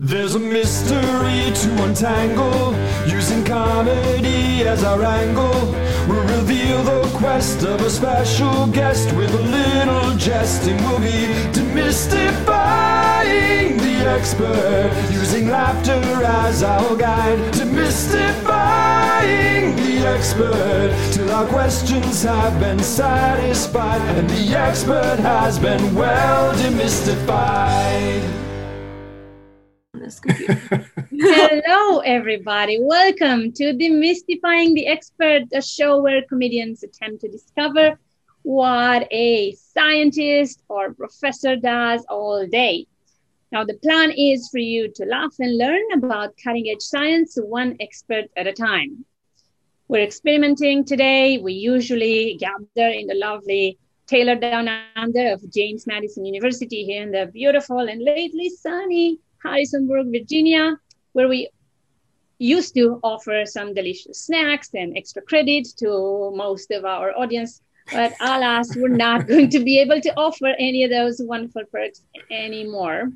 There's a mystery to untangle, using comedy as our angle. We'll reveal the quest of a special guest with a little jesting. We'll be demystifying the expert, using laughter as our guide. Demystifying the expert till our questions have been satisfied and the expert has been well demystified this computer. Hello, everybody. Welcome to Demystifying the Expert, a show where comedians attempt to discover what a scientist or professor does all day. Now, the plan is for you to laugh and learn about cutting edge science one expert at a time. We're experimenting today. We usually gather in the lovely Taylor Down Under of James Madison University here in the beautiful and lately sunny Harrisonburg, Virginia, where we used to offer some delicious snacks and extra credit to most of our audience. But alas, we're not going to be able to offer any of those wonderful perks anymore.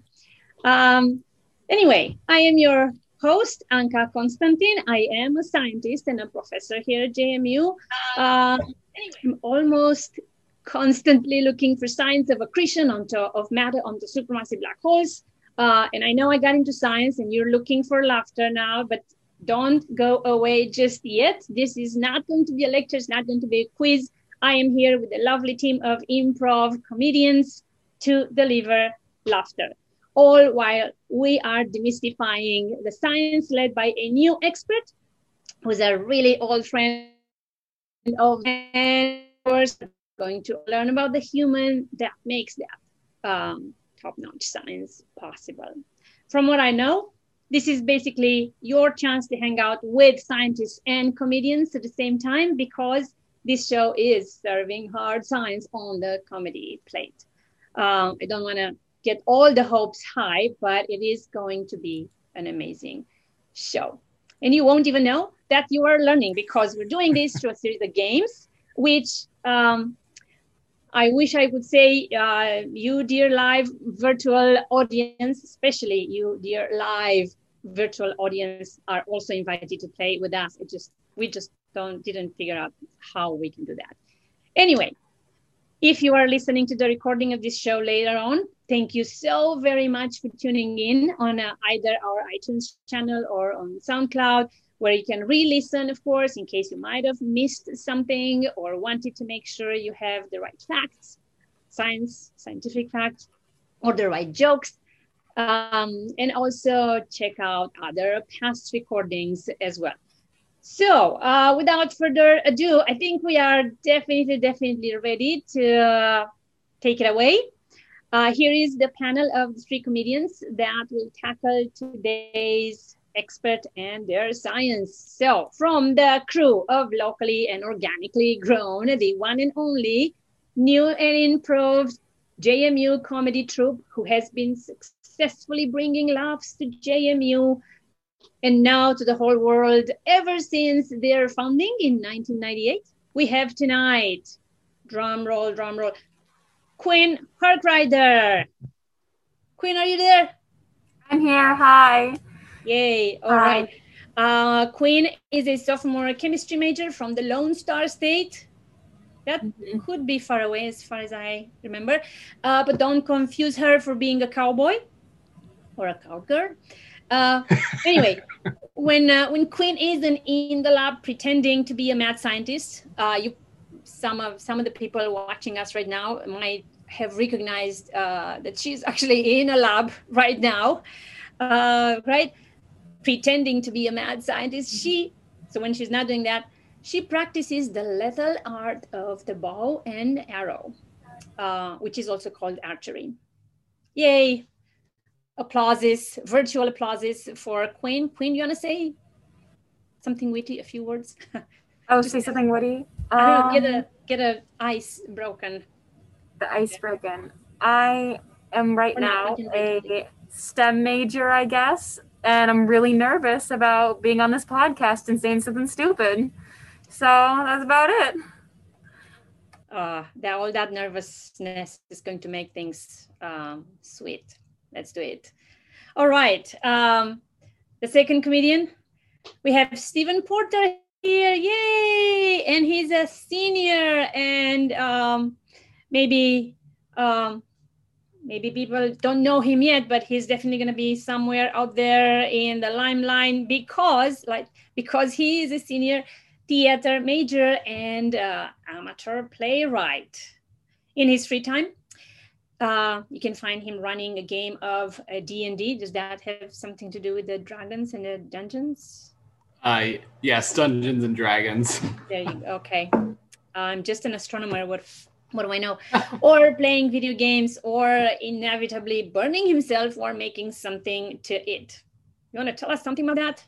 Um, anyway, I am your host, Anca Constantin. I am a scientist and a professor here at JMU. Uh, anyway, I'm almost constantly looking for signs of accretion onto, of matter onto supermassive black holes. Uh, and I know I got into science and you're looking for laughter now, but don't go away just yet. This is not going to be a lecture, it's not going to be a quiz. I am here with a lovely team of improv comedians to deliver laughter, all while we are demystifying the science led by a new expert who's a really old friend of course going to learn about the human that makes that um, top-notch science possible. From what I know, this is basically your chance to hang out with scientists and comedians at the same time because this show is serving hard science on the comedy plate. Um, I don't want to get all the hopes high, but it is going to be an amazing show. And you won't even know that you are learning because we're doing this through a series of games, which um, I wish I could say, uh, you, dear live virtual audience, especially you, dear live virtual audience, are also invited to play with us. It just we just don't didn't figure out how we can do that. Anyway, if you are listening to the recording of this show later on, thank you so very much for tuning in on uh, either our iTunes channel or on SoundCloud where you can re-listen, of course, in case you might have missed something or wanted to make sure you have the right facts, science, scientific facts, or the right jokes. Um, and also check out other past recordings as well. So, uh, without further ado, I think we are definitely, definitely ready to uh, take it away. Uh, here is the panel of the three comedians that will tackle today's expert and their science. So, from the crew of locally and organically grown, the one and only new and improved JMU comedy troupe who has been successfully bringing laughs to JMU and now to the whole world ever since their founding in 1998. We have tonight, drum roll, drum roll, Quinn Harkrider. Quinn, are you there? I'm here. Hi. Yay. All right. Uh, Quinn is a sophomore chemistry major from the Lone Star State. That mm-hmm. could be far away as far as I remember. Uh, but don't confuse her for being a cowboy or a cowgirl. Uh, anyway, when uh, when Quinn isn't in the lab pretending to be a mad scientist, uh, you some of some of the people watching us right now might have recognized uh, that she's actually in a lab right now, uh, right? Pretending to be a mad scientist. She, so when she's not doing that, she practices the lethal art of the bow and arrow, uh, which is also called archery. Yay! Applauses, virtual applauses for Quinn. Quinn, you want to say something witty, a few words? oh, say something witty. Um, get a um, get a ice broken. The ice broken. I am right now a STEM major, I guess and I'm really nervous about being on this podcast and saying something stupid. So that's about it. Uh, that all that nervousness is going to make things um, sweet. Let's do it. All right. Um, the second comedian, we have Stephen Porter here. Yay! And he's a senior, and um, maybe um, maybe people don't know him yet, but he's definitely going to be somewhere out there in the limelight because, like, because he is a senior theater major and uh, amateur playwright. In his free time, uh, you can find him running a game of uh, D&D. Does that have something to do with the dragons and the dungeons? Uh, yes, Dungeons and Dragons. There you go. Okay. I'm just an astronomer. What what do I know? or playing video games, or inevitably burning himself, or making something to eat. You want to tell us something about that?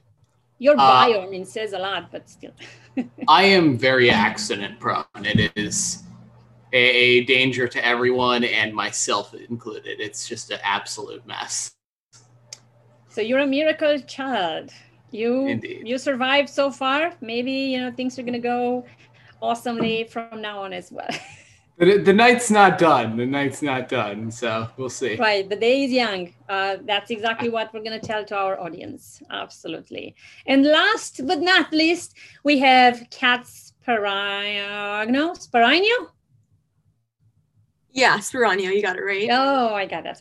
Your Uh, bio, I mean, says a lot, but still. I am very accident prone. It is a, a danger to everyone and myself included. It's just an absolute mess. So you're a miracle child. You Indeed. you survived so far. Maybe you know things are gonna go awesomely from now on as well. The, the night's not done. The night's not done. So we'll see. right, the day is young. Uh, that's exactly what we're gonna tell to our audience. Absolutely. And last but not least, we have Kat Sparagno. Sparagno? Yeah, Spiranio, you got it right. Oh, I got that.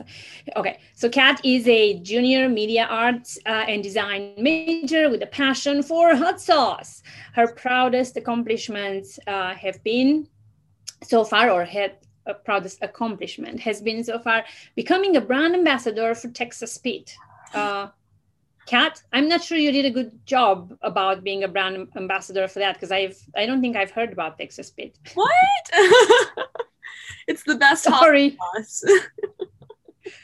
Okay, so Kat is a junior media arts uh, and design major with a passion for hot sauce. Her proudest accomplishments uh, have been so far, or had a proudest accomplishment has been so far becoming a brand ambassador for Texas Pete. Uh, Kat, I'm not sure you did a good job about being a brand ambassador for that because I've I don't think I've heard about Texas Pete. What? it's the best Sorry.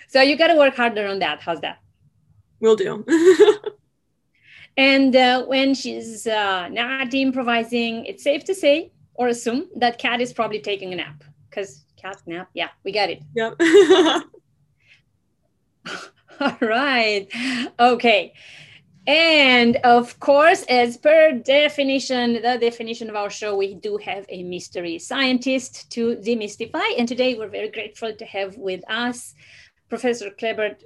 So you got to work harder on that. How's that? Will do. And uh, when she's uh, not improvising, it's safe to say or assume that Kat is probably taking a nap. Because cat nap, yeah, we got it. yep. All right. Okay. And of course, as per definition, the definition of our show, we do have a mystery scientist to demystify. And today we're very grateful to have with us Professor Klebert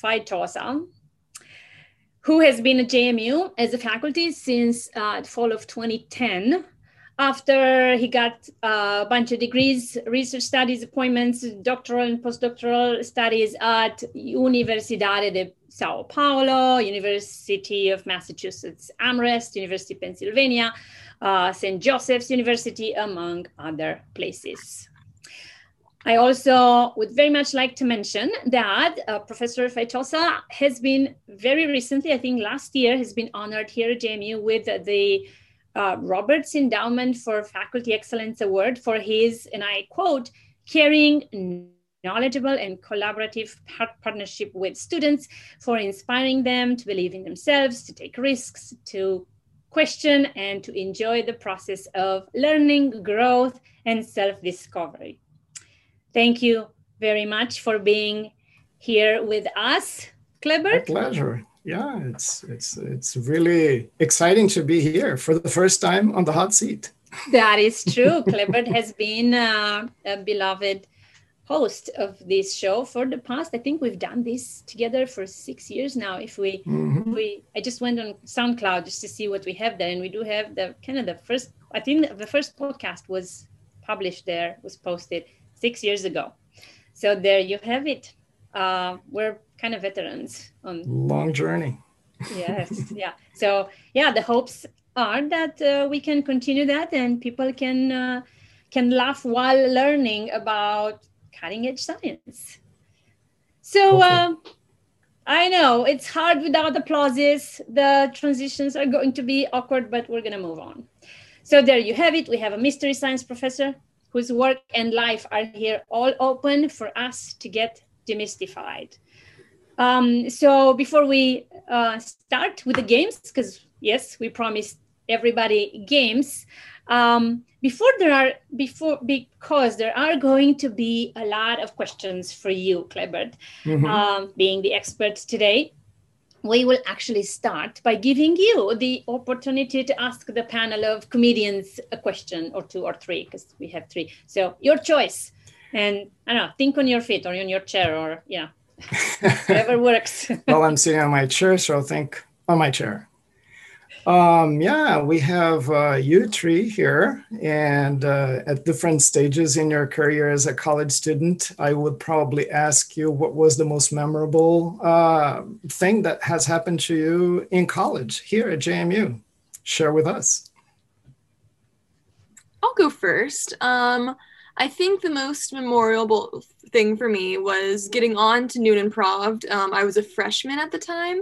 Feitosa, who has been at JMU as a faculty since uh, the fall of 2010. After he got a bunch of degrees, research studies, appointments, doctoral and postdoctoral studies at Universidade de Sao Paulo, University of Massachusetts Amherst, University of Pennsylvania, uh, St. Joseph's University, among other places. I also would very much like to mention that uh, Professor Feitosa has been very recently, I think last year, has been honored here at JMU with the uh, Roberts Endowment for Faculty Excellence Award for his, and I quote, caring, knowledgeable, and collaborative par- partnership with students for inspiring them to believe in themselves, to take risks, to question, and to enjoy the process of learning, growth, and self discovery. Thank you very much for being here with us, My Klebert. pleasure. Yeah, it's it's it's really exciting to be here for the first time on the hot seat. That is true. Klebert has been uh, a beloved host of this show for the past. I think we've done this together for six years now. If we, Mhm. we, I just went on SoundCloud just to see what we have there, and we do have the kind of the first. I think the first podcast was published there, was posted six years ago. So there you have it. Uh, we're kind of veterans on Long journey. yes yeah. So yeah the hopes are that uh, we can continue that and people can uh, can laugh while learning about cutting edge science. So um, i know it's hard without applauses. The transitions are going to be awkward but we're going to move on. So there you have it. We have a mystery science professor whose work and life are here all open for us to get demystified um, so before we uh, start with the games, because yes, we promised everybody games. Um, before there are before because there are going to be a lot of questions for you, Klebert, Mhm. um, being the expert today. We will actually start by giving you the opportunity to ask the panel of comedians a question or two or three, because we have three. So your choice. And I don't know, think on your feet or on your chair or yeah, Whatever works. well, I'm sitting on my chair, so I'll think on my chair. Um, yeah, we have uh, you three here, and uh, at different stages in your career as a college student, I would probably ask you what was the most memorable uh, thing that has happened to you in college here at JMU. Share with us. I'll go first. Um, I think the most memorable thing for me was getting on to New and Improv'd. Um, I was a freshman at the time,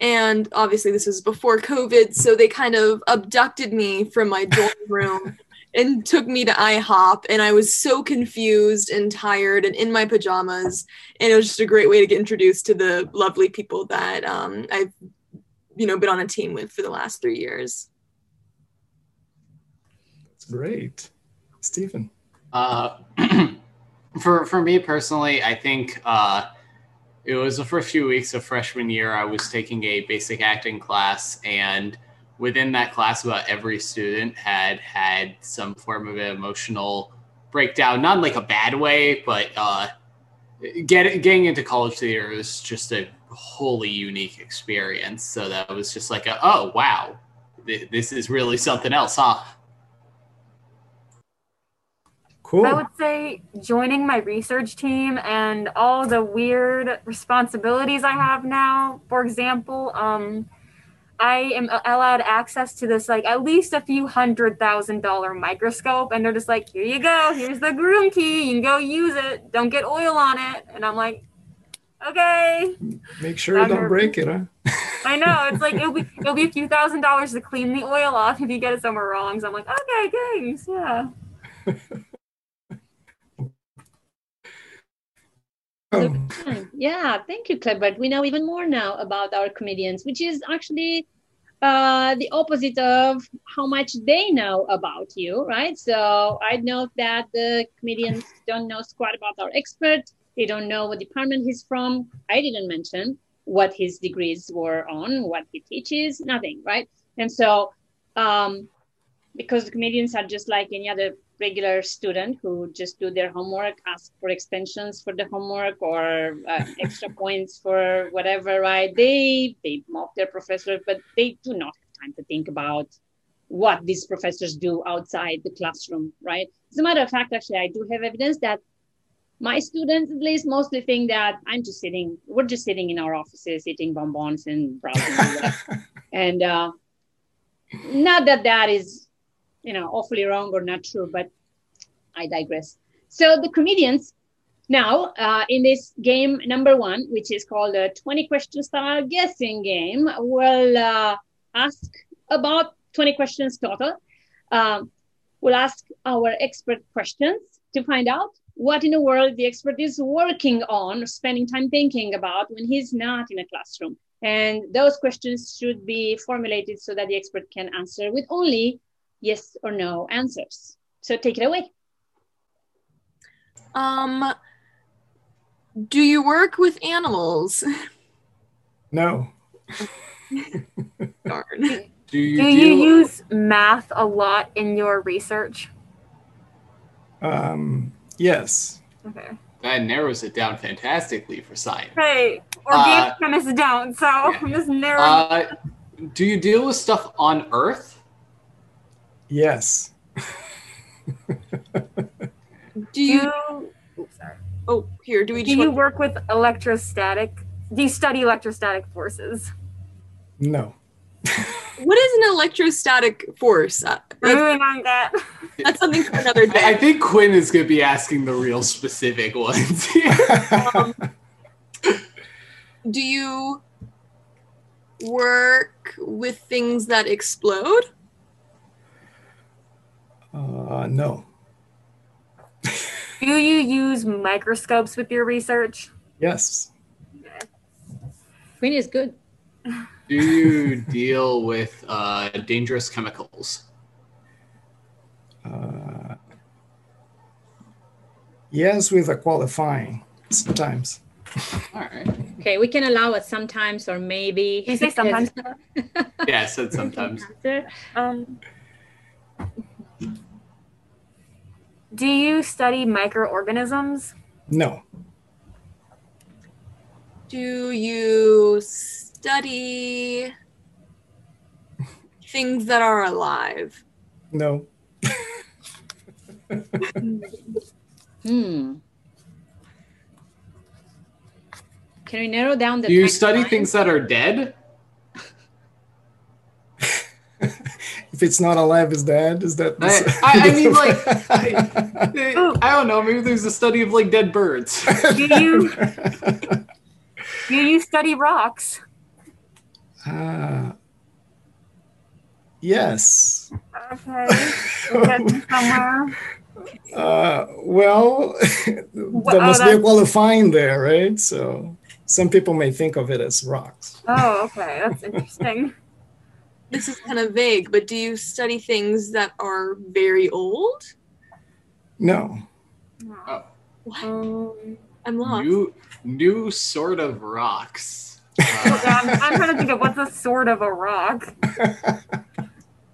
and obviously this was before COVID, so they kind of abducted me from my dorm room and took me to IHOP, and I was so confused and tired and in my pajamas, and it was just a great way to get introduced to the lovely people that um, I've, you know, been on a team with for the last three years. That's great, Stephen. Uh, for for me personally, I think uh, it was the first few weeks of freshman year. I was taking a basic acting class, and within that class, about every student had had some form of an emotional breakdown. Not like a bad way, but uh, get, getting into college theater was just a wholly unique experience. So that was just like, a, oh wow, this is really something else, huh? Cool. I would say joining my research team and all the weird responsibilities I have now. For example, um, I am allowed access to this like at least a few hundred thousand dollar microscope, and they're just like, "Here you go. Here's the groom key. You can go use it. Don't get oil on it." And I'm like, "Okay." Make sure you don't break it, huh? I know it's like it'll be it'll be a few thousand dollars to clean the oil off if you get it somewhere wrong. So I'm like, "Okay, thanks. Yeah." yeah, thank you, Clever. We know even more now about our comedians, which is actually uh, the opposite of how much they know about you, right? So I know that the comedians don't know squat about our expert. They don't know what department he's from. I didn't mention what his degrees were on, what he teaches, nothing, right? And so, um, because the comedians are just like any other regular student who just do their homework, ask for extensions for the homework or uh, extra points for whatever, right? They they mock their professor, but they do not have time to think about what these professors do outside the classroom, right? As a matter of fact, actually, I do have evidence that my students, at least, mostly think that I'm just sitting. We're just sitting in our offices, eating bonbons and browsing, and uh, not that that is you know, awfully wrong or not true, but I digress. So the comedians now uh, in this game number one, which is called a 20 question style guessing game, will uh, ask about 20 questions total. Um, we'll ask our expert questions to find out what in the world the expert is working on, spending time thinking about when he's not in a classroom. And those questions should be formulated so that the expert can answer with only yes or no answers. So take it away. Um, do you work with animals? No. Darn. Do you, Do you use math a lot in your research? Um, yes. Okay. that narrows it down fantastically for science. Hey, organic Uh, chemists don't, so I'm just narrowing. Uh, do you deal with stuff on Earth? Yes. Do you? you, oops, sorry. Oh, here. Do we Do you want- work with electrostatic? Do you study electrostatic forces? No. what is an electrostatic force? Uh, that's, Moving on that. that's something for another I, I think Quinn is going to be asking the real specific ones. Um, do you work with things that explode? Uh, no. Do you use microscopes with your research? Yes. Quinn is good. do you deal with uh, dangerous chemicals? Uh, yes, with a qualifying sometimes. All right. Okay, we can allow it sometimes or maybe. You say sometimes? Yeah, I said sometimes. Um, do you study microorganisms? No. Do you study things that are alive? No. Hmm. Can we narrow down the Do you study science? things that are dead? If it's not alive, is dead? Is that? I I- s- I- I mean, like, I, I don't know. Maybe there's a study of like dead birds. Do you do you study rocks? Ah. yes. Okay. Somewhere. Uh, well, there oh, must be a qualifying there, right? So some people may think of it as rocks. Oh, okay. That's interesting. This is kind of vague, but do you study things that are very old? No. What? Um, I'm lost. New, new sort of rocks. okay, Uh, I'm, I'm trying to think of what's a sort of a rock.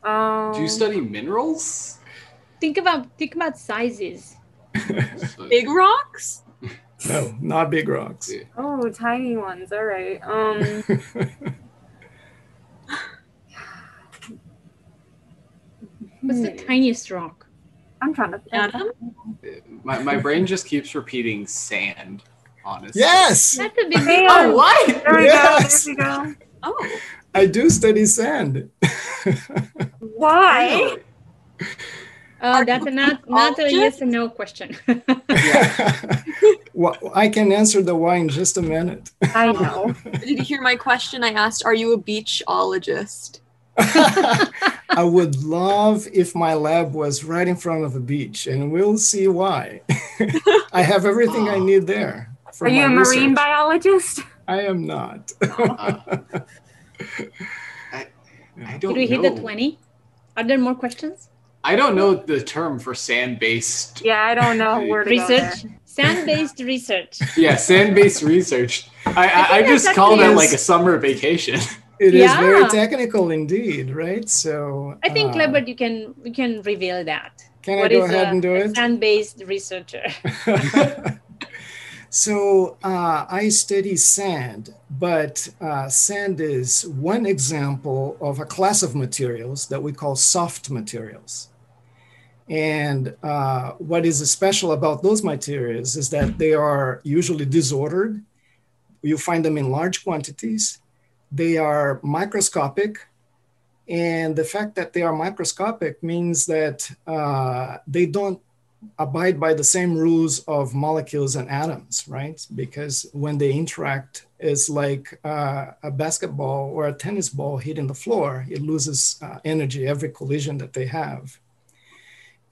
Um, do you study minerals? Think about think about sizes. Big rocks? No, not big rocks. Yeah. Oh, tiny ones. All right. Um, What's the tiniest rock? I'm trying to think. atom? My, my brain just keeps repeating sand, honestly. yes, That's a big deal. Oh, what? There we Yes. go. There we go. Oh. I do study sand. Why? Uh, that's a not not a yes or no question. well, I can answer the why in just a minute. I know. Did you hear my question? I asked, Are you a beachologist? I would love if my lab was right in front of a beach, and we'll see why. I have everything I need there. for Are you my a marine biologist? I am not. I, I don't Did we hit know. the 20? Are there more questions? I don't know the term for sand-based. Yeah, I don't know where to Research? there. Sand-based research. Yeah, sand-based research. I, I, I, think just that's call that like a summer vacation. It is very technical indeed, right? So I think, uh, Clever, you can we can reveal that. Can What I go ahead a- and do it? Sand-based researcher. so uh, I study sand, but uh, sand is one example of a class of materials that we call soft materials. And uh, what is special about those materials is that they are usually disordered. You find them in large quantities. They are microscopic. And the fact that they are microscopic means that uh, they don't abide by the same rules of molecules and atoms, right? Because when they interact, it's like uh, a basketball or a tennis ball hitting the floor. It loses uh, energy every collision that they have.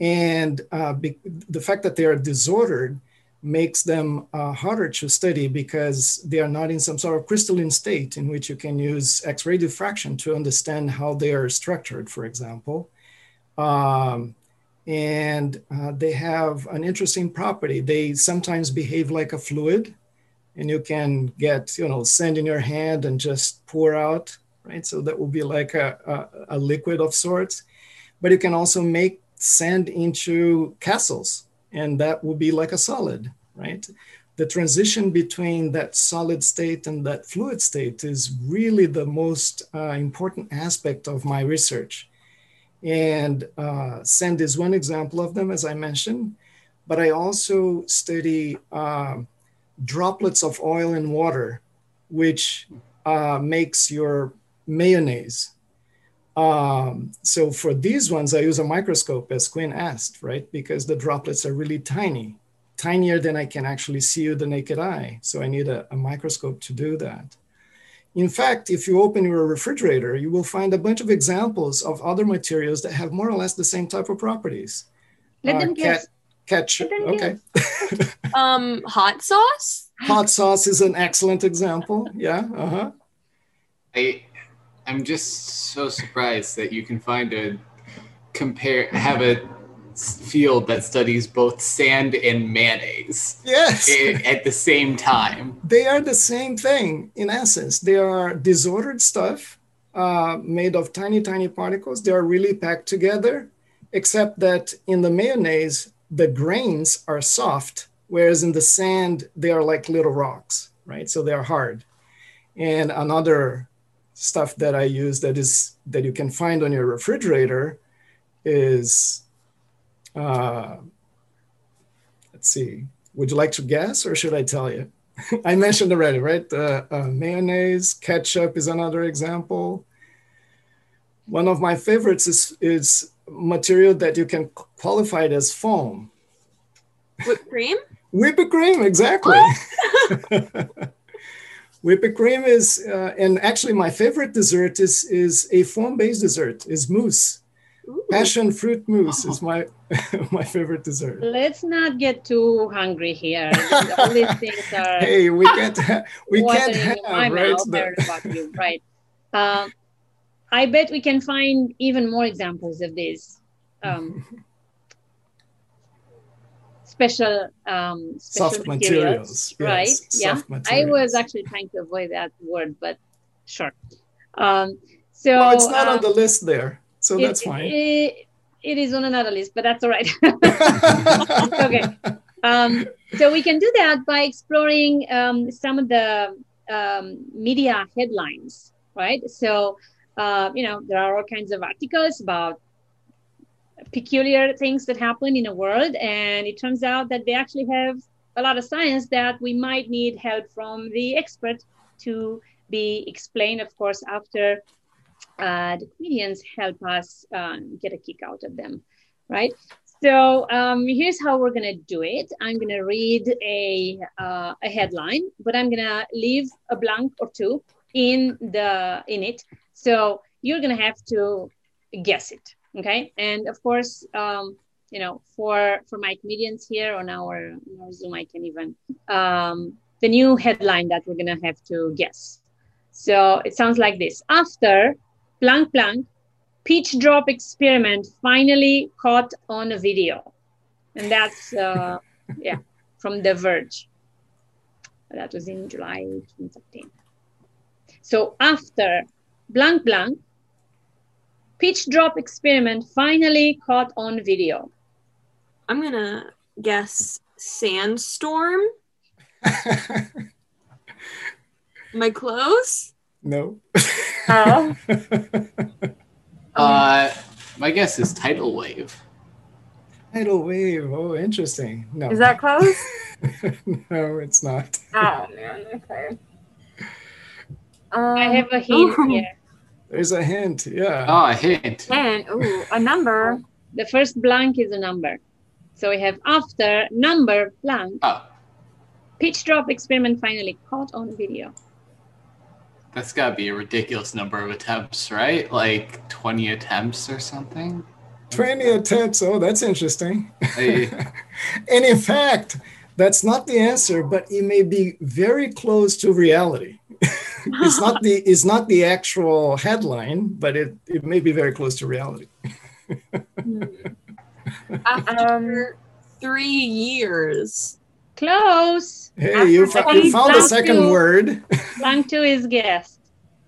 And uh, be- the fact that they are disordered makes them uh, harder to study because they are not in some sort of crystalline state in which you can use X-ray diffraction to understand how they are structured, for example. Um, and uh, they have an interesting property. They sometimes behave like a fluid, and you can get you know sand in your hand and just pour out, right? So that will be like a, a, a liquid of sorts. But you can also make sand into castles, and that will be like a solid, right? The transition between that solid state and that fluid state is really the most uh, important aspect of my research. And uh, sand is one example of them, as I mentioned. But I also study um, droplets of oil and water, which uh, makes your mayonnaise. Um, so for these ones, I use a microscope, as Quinn asked, right? Because the droplets are really tiny, tinier than I can actually see with the naked eye. So I need a, a microscope to do that. In fact, if you open your refrigerator, you will find a bunch of examples of other materials that have more or less the same type of properties. Let Uh, them guess. Catch, Let them okay. Um, hot sauce? Hot sauce is an excellent example. Yeah. Uh huh. I I'm just so surprised that you can find a compare have a field that studies both sand and mayonnaise Yes. at the same time. they are the same thing in essence. They are disordered stuff uh, made of tiny, tiny particles. They are really packed together, except that in the mayonnaise, the grains are soft, whereas in the sand, they are like little rocks, right? So they're hard. And another stuff that I use that is that you can find on your refrigerator is uh, let's see. Would you like to guess or should I tell you? I mentioned already, right? Uh, uh, mayonnaise, ketchup is another example. One of my favorites is, is material that you can qualify it as foam. Whipped cream? Whipped cream, exactly. Whipped cream is, uh, and actually my favorite dessert is is a foam-based dessert, is mousse. Ooh. Passion fruit mousse is my my favorite dessert. Let's not get too hungry here. All these things are Hey, we can't ha- we can't have right. the- about you, right? Um, I bet we can find even more examples of this. um, special um, special Soft materials, right? yes, yeah, soft I was actually trying to avoid that word, but sure. Um, so well, it's not on um, the list there, so it- that's fine. it- it is on another list, but that's all right. okay. Um, so we can do that by exploring um, some of the um, media headlines, right? So, uh, you know, there are all kinds of articles about peculiar things that happen in the world, and it turns out that they actually have a lot of science that we might need help from the expert to be explained, of course, after uh, the comedians help us um, get a kick out of them, right? So um, here's how we're gonna do it. I'm gonna read a uh, a headline, but I'm gonna leave a blank or two in the in it. So you're gonna have to guess it, okay? And of course, um, you know, for for my comedians here on our, on our Zoom, I can even um, the new headline that we're gonna have to guess. So it sounds like this: After blank blank pitch drop experiment finally caught on a video and that's uh, yeah from the verge that was in july 2017 so after blank blank pitch drop experiment finally caught on video I'm gonna guess sandstorm. Am I close? no. Oh. Uh, my guess is tidal wave. Tidal wave. Oh, interesting. No. Is that close? no, it's not. Oh man. Okay. Um, i have a hint ooh, here There's a hint. Yeah. Oh, a hint. And ooh, a number. the first blank is a number so we have after number blank Oh, pitch drop experiment finally caught on video that's got to be a ridiculous number of attempts, right? Like 20 attempts or something? 20 attempts. Oh, that's interesting. Hey. and in fact, that's not the answer, but it may be very close to reality. it's not the it's not the actual headline, but it, it may be very close to reality. After uh, um, three years. close Hey, you, After fo- you found the second two. word. blank two is guessed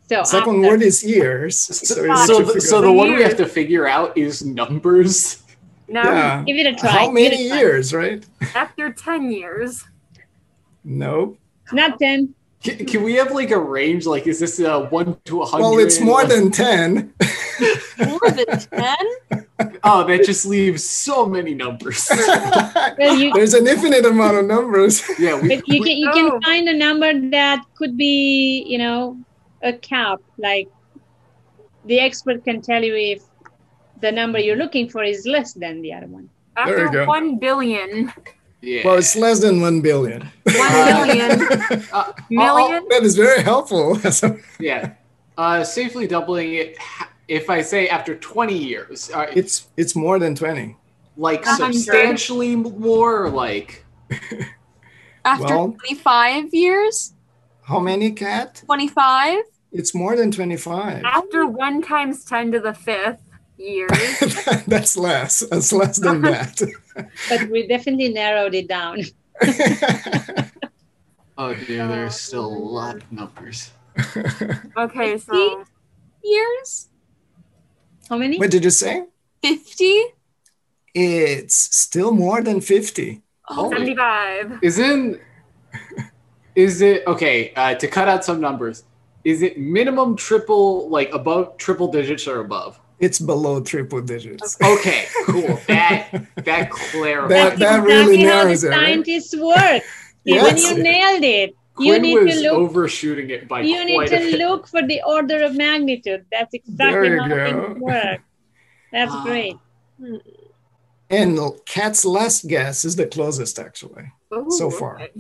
so Second after- word is ears. So, you So, need so, to the, so the one we have to figure out is numbers. No. yeah. Give it a try. How many it try. years, right? After ten years. No. Not 10. Can, can we have like a range? Like, is this a one to a hundred? Well, it's more than 10. More than 10? Oh, that just leaves so many numbers. Well, you, There's an infinite amount of numbers. yeah, we, but you, can, you can Oh. find a number that could be, you know, a cap. Like the expert can tell you if the number you're looking for is less than the other one. There you After go. one billion. Yeah. Well, it's less than 1 billion. One million. Uh, Million? that is very helpful. yeah. Uh, safely doubling it. If I say after 20 years, uh, it's it's more than 20. like hundred. substantially more, like After Well- 25 years? How many Kat? 25? It's more than 25. After one times ten to the fifth years. That's less. That's less than that. But we definitely narrowed it down. oh dear, there's still a lot of numbers. Okay, so Years? How many? what did you say? 50? It's still more than 50. Oh, seventy-five. Isn't Is it okay? Uh, to cut out some numbers, is it minimum triple, like above triple digits or above? It's below triple digits. Okay, cool. That that clarifies. That- That's that really exactly how the narrows it, right? scientists work. Yes. Even you nailed it. You Quinn need was to look. overshooting it by You need quite a to bit. look for the order of magnitude. That's exactly There you how go. things work. That's Ah. great. And Kat's last guess is the closest, actually. So far. okay.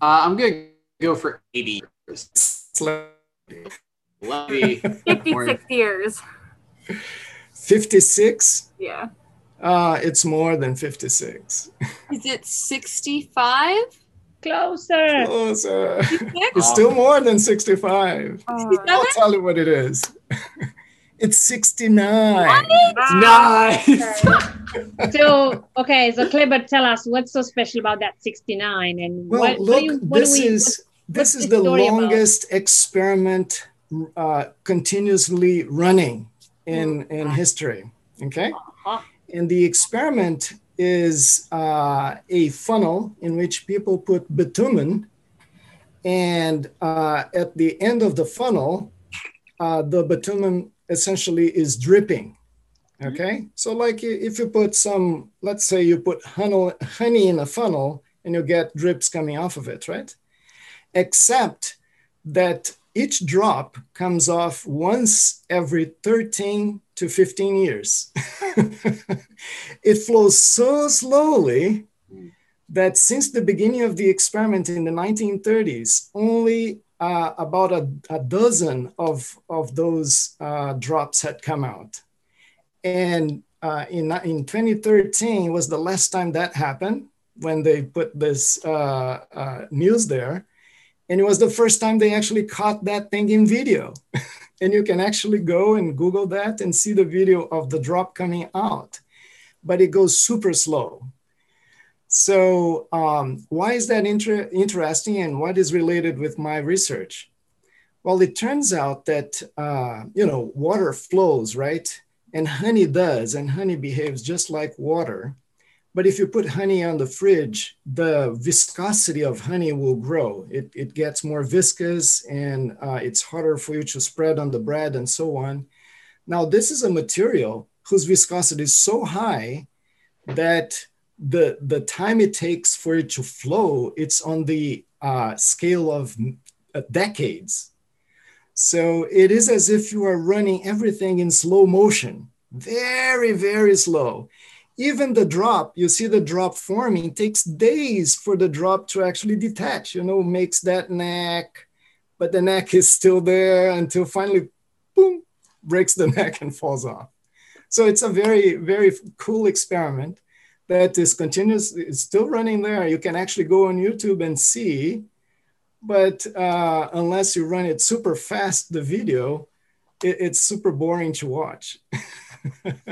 Uh, I'm gonna go for 80 years. It's like Let me. 56 years. 56. Yeah. Uh, it's more than 56. Is it 65? Closer. Closer. It's still more than 65. Oh, I'll tell you what it is. It's 69. Nice. So, okay, so Kleber, tell us what's so special about that 69 and Well, what, what look, do you, what this we, is this is the the story about? longest experiment uh, continuously running in in history. Okay, Uh-huh. and the experiment is uh, a funnel in which people put bitumen, and uh, at the end of the funnel, uh, the bitumen essentially is dripping. Okay, so like if you put some, let's say you put honey, honey in a funnel and you get drips coming off of it, right? Except that each drop comes off once every 13 to 15 years. it flows so slowly that since the beginning of the experiment in the 1930s, only uh, about a, a dozen of, of those uh, drops had come out. And uh, in, in 2013 was the last time that happened when they put this uh, uh, news there. And it was the first time they actually caught that thing in video. and you can actually go and Google that and see the video of the drop coming out. But it goes super slow. So, um, why is that inter- interesting and what is related with my research? Well, it turns out that, uh, you know, water flows, right? And honey does, and honey behaves just like water. But if you put honey on the fridge, the viscosity of honey will grow. It, it gets more viscous and uh, it's harder for you to spread on the bread and so on. Now, this is a material whose viscosity is so high that the, the time it takes for it to flow, it's on the uh, scale of uh, decades. So it is as if you are running everything in slow motion, very, very slow. Even the drop, you see the drop forming, takes days for the drop to actually detach, you know, makes that neck, but the neck is still there until finally, boom, breaks the neck and falls off. So it's a very, very cool experiment that is continuous, it's still running there. You can actually go on YouTube and see but uh, unless you run it super fast, the video, it, it's super boring to watch.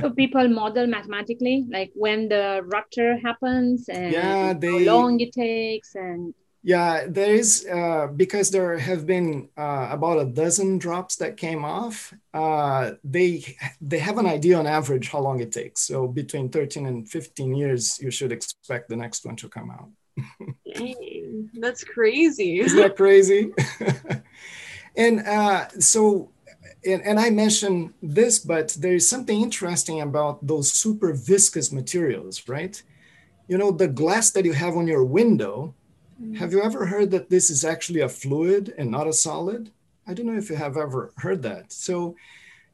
So people model mathematically, like when the rupture happens and Yeah, they- how long it takes and yeah, there is uh, because there have been uh, about a dozen drops that came off. Uh, they they have an idea on average how long it takes. So between 13 and 15 years, you should expect the next one to come out. Dang, that's crazy. Isn't that crazy? and uh, so, and, and I mentioned this, but there is something interesting about those super viscous materials, right? You know, the glass that you have on your window. Have you ever heard that this is actually a fluid and not a solid? I don't know if you have ever heard that. So,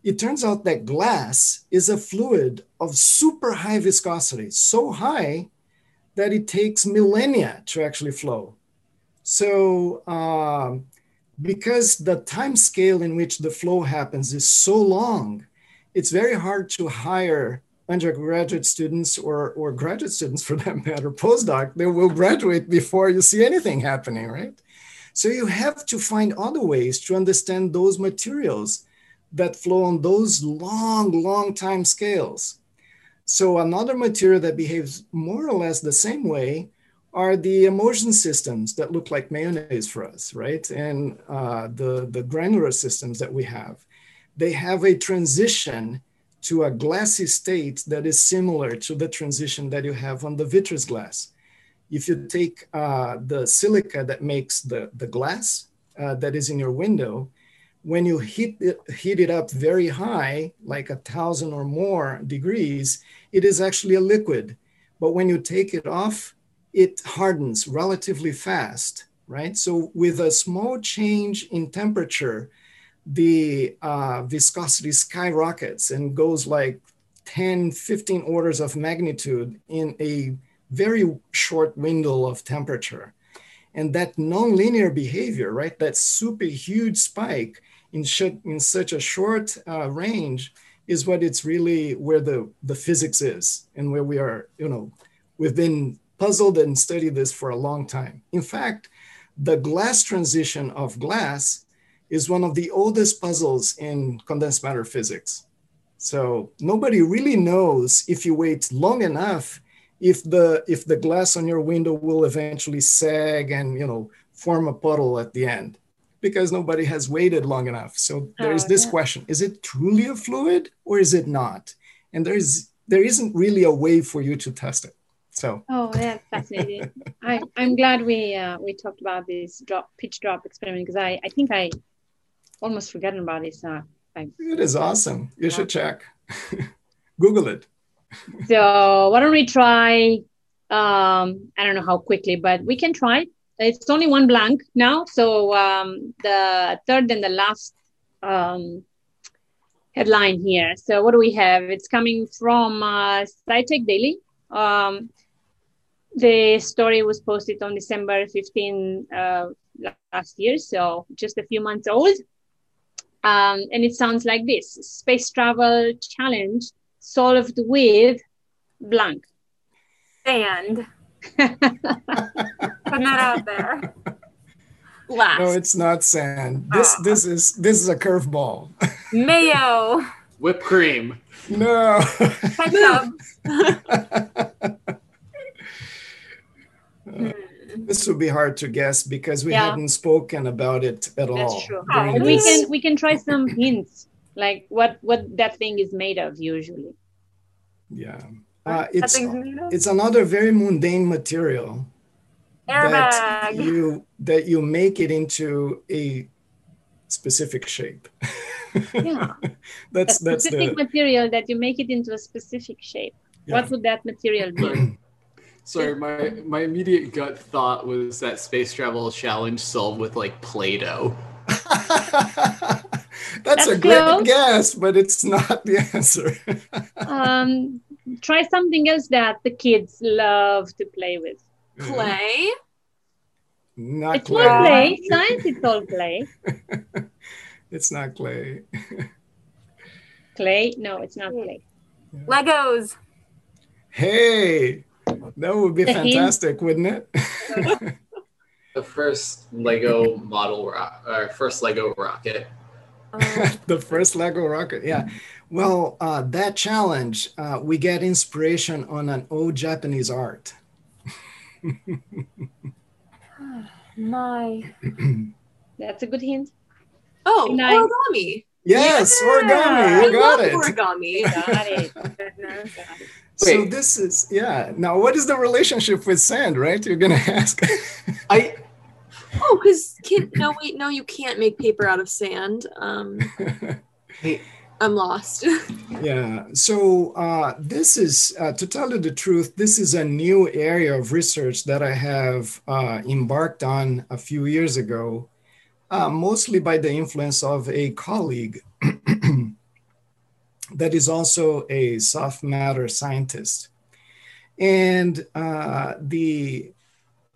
it turns out that glass is a fluid of super high viscosity, so high that it takes millennia to actually flow. So, um, because the time scale in which the flow happens is so long, it's very hard to hire undergraduate students or, or graduate students for that matter, postdoc, they will graduate before you see anything happening, right? So you have to find other ways to understand those materials that flow on those long, long time scales. So another material that behaves more or less the same way are the emulsion systems that look like mayonnaise for us, right? And uh, the, the granular systems that we have. They have a transition to a glassy state that is similar to the transition that you have on the vitreous glass. if you take uh, the silica that makes the, the glass uh, that is in your window, when you heat it, heat it up very high, like a thousand or more degrees, it is actually a liquid. But when you take it off, it hardens relatively fast, right? So with a small change in temperature, the uh, viscosity skyrockets and goes like 10, 15 orders of magnitude in a very short window of temperature. And that nonlinear behavior, right, that super huge spike in, in such a short uh, range is what it's really where the, the physics is and where we are, you know, we've been puzzled and studied this for a long time. In fact, the glass transition of glass is one of the oldest puzzles in condensed matter physics. So nobody really knows if you wait long enough if the if the glass on your window will eventually sag and you know form a puddle at the end because nobody has waited long enough. So there is oh, this question: Is it truly a fluid or is it not? And there is there isn't really a way for you to test it. So oh, that's fascinating. I I'm glad we uh, we talked about this drop pitch drop experiment because I I think I almost forgotten about this. Uh, it is awesome. You should check. Google it. so why don't we try? Um, I don't know how quickly, but we can try. It's only one blank now. So um, the third and the last um, headline here. So what do we have? It's coming from uh, SciTech Daily. Um, the story was posted on December 15 uh, last year, so just a few months old. Um, and it sounds like this Space Travel Challenge solved with blank. Sand. Putting that out there. Last. No, it's not sand. This oh. this is this is a curveball. Mayo. Whipped cream. No. Ketchup. Hmm this would be hard to guess because we yeah. hadn't spoken about it at That's all. That's true. Oh, we can we can try some hints, like what what that thing is made of usually. Yeah, uh, it's it's another very mundane material Airbag. that you that you make it into a specific shape. yeah, that's a that's specific the material that you make it into a specific shape. Yeah. What would that material be? Sorry, my my immediate gut thought was that space travel challenge solved with like Play-Doh. That's, That's, a close. great guess, but it's not the answer. um, try something else that the kids love to play with. Clay. Not it's clay. not play. Science is all play. it's not clay. clay? No, it's not clay. Legos. Hey, that would be fantastic, wouldn't it? the first Lego model, ro- or first Lego rocket. the first Lego rocket, yeah. Well, uh, that challenge, uh, we get inspiration on an old Japanese art. My. That's a good hint. Oh, origami. Yes, yeah. origami. You got it. Origami. got it. So this is yeah. Now, what is the relationship with sand? Right? You're gonna ask. I. Oh, because can no wait no you can't make paper out of sand. Um, hey. I'm lost. yeah. So uh, this is uh, to tell you the truth. This is a new area of research that I have uh, embarked on a few years ago, uh, mostly by the influence of a colleague that is also a soft matter scientist. And uh, the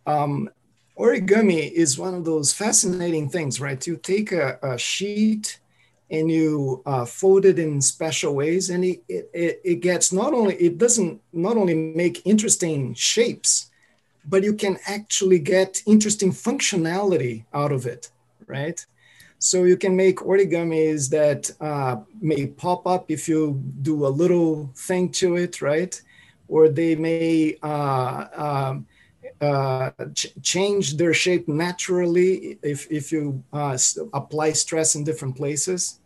um, origami is one of those fascinating things, right? You take a, a sheet and you uh, fold it in special ways, and it, it, it gets not only, it doesn't not only make interesting shapes, but you can actually get interesting functionality out of it, right? So you can make origamis that uh, may pop up if you do a little thing to it, right? Or they may uh, um, uh, ch- change their shape naturally if, if you uh, apply stress in different places.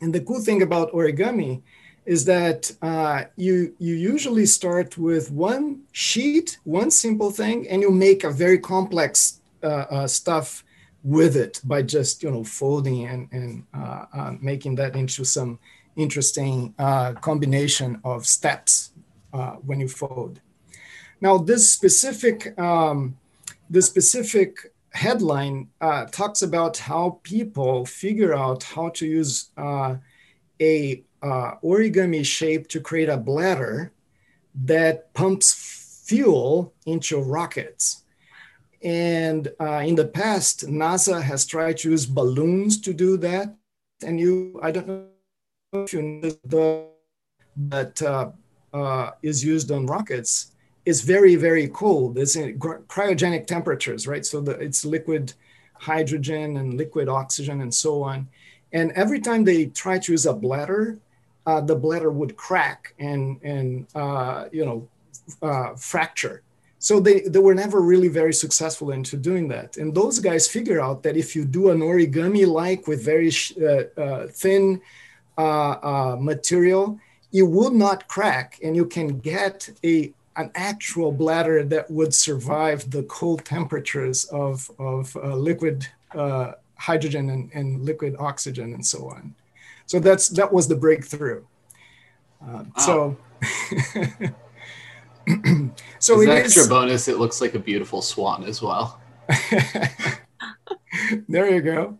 And the cool thing about origami is that uh, you you usually start with one sheet, one simple thing, and you make a very complex uh, uh, stuff with it by just you know folding and and uh, uh, making that into some interesting uh, combination of steps when you fold. Now this specific um, the specific headline talks about how people figure out how to use a uh, origami shape to create a bladder that pumps fuel into rockets. And uh, in the past, NASA has tried to use balloons to do that. And you, I don't know if you know the that uh, uh, is used on rockets is very, very cold. It's in cryogenic temperatures, right? So the, it's liquid hydrogen and liquid oxygen and so on. And every time they try to use a bladder, uh, the bladder would crack and and uh, you know uh, fracture. So they, they were never really very successful into doing that. And those guys figure out that if you do an origami like with very uh, uh, thin uh, material, it would not crack, and you can get a an actual bladder that would survive the cold temperatures of of liquid hydrogen and, and liquid oxygen and so on. So that's that was the breakthrough. Uh, So. so As extra is, bonus, it looks like a beautiful swan as well. there you go.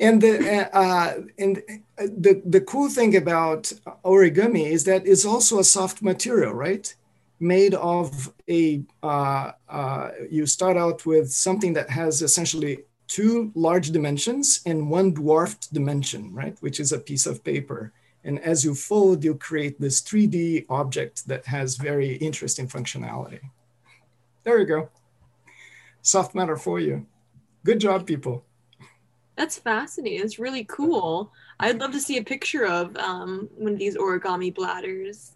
And the uh, and the the cool thing about origami is that it's also a soft material, right? Made of a uh, uh, you start out with something that has essentially two large dimensions and one dwarfed dimension, right? Which is a piece of paper. And as you fold, you create this 3D object that has very interesting functionality. There you go. Soft matter for you. Good job, people. That's fascinating. It's really cool. I'd love to see a picture of um, one of these origami bladders.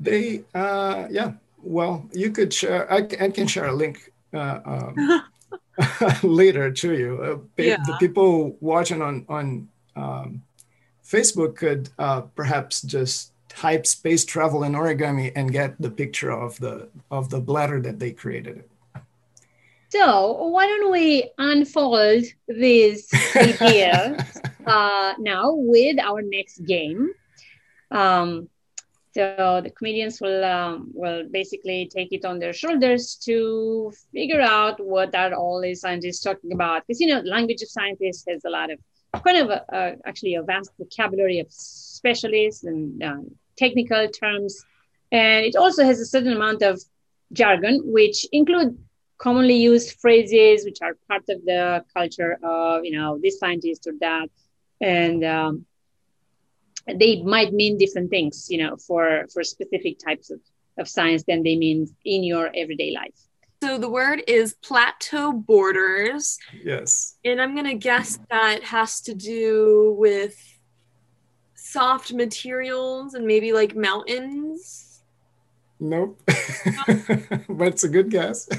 They, uh, yeah. Well, you could share. I, I can share a link uh, um, later to you. Uh, yeah. The people watching on on um, Facebook could uh, perhaps just type space travel and origami and get the picture of the of the bladder that they created. So why don't we unfold this idea uh, now with our next game? Um, so the comedians will um, will basically take it on their shoulders to figure out what are all these scientists talking about. Because you know, language of scientists has a lot of kind of a, actually a vast vocabulary of specialists and uh, technical terms, and it also has a certain amount of jargon, which include commonly used phrases, which are part of the culture of you know this scientist or that, and um, they might mean different things, you know, for for specific types of, of science than they mean in your everyday life. So the word is plateau borders. Yes. And I'm gonna guess that has to do with soft materials and maybe like mountains. Nope. but it's a good guess.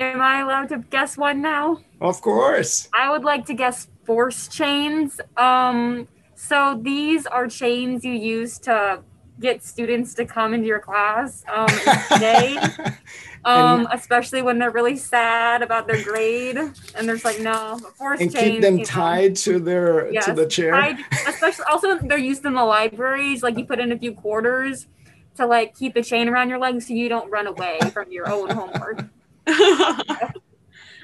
Am I allowed to guess one now? Of course. I would like to guess force chains. Um, so these are chains you use to get students to come into your class um, today, um, especially when they're really sad about their grade and there's like no force and chains, keep them tied know. to their yes, to the chair. Tied, especially also they're used in the libraries. Like you put in a few quarters to like keep a chain around your leg so you don't run away from your own homework.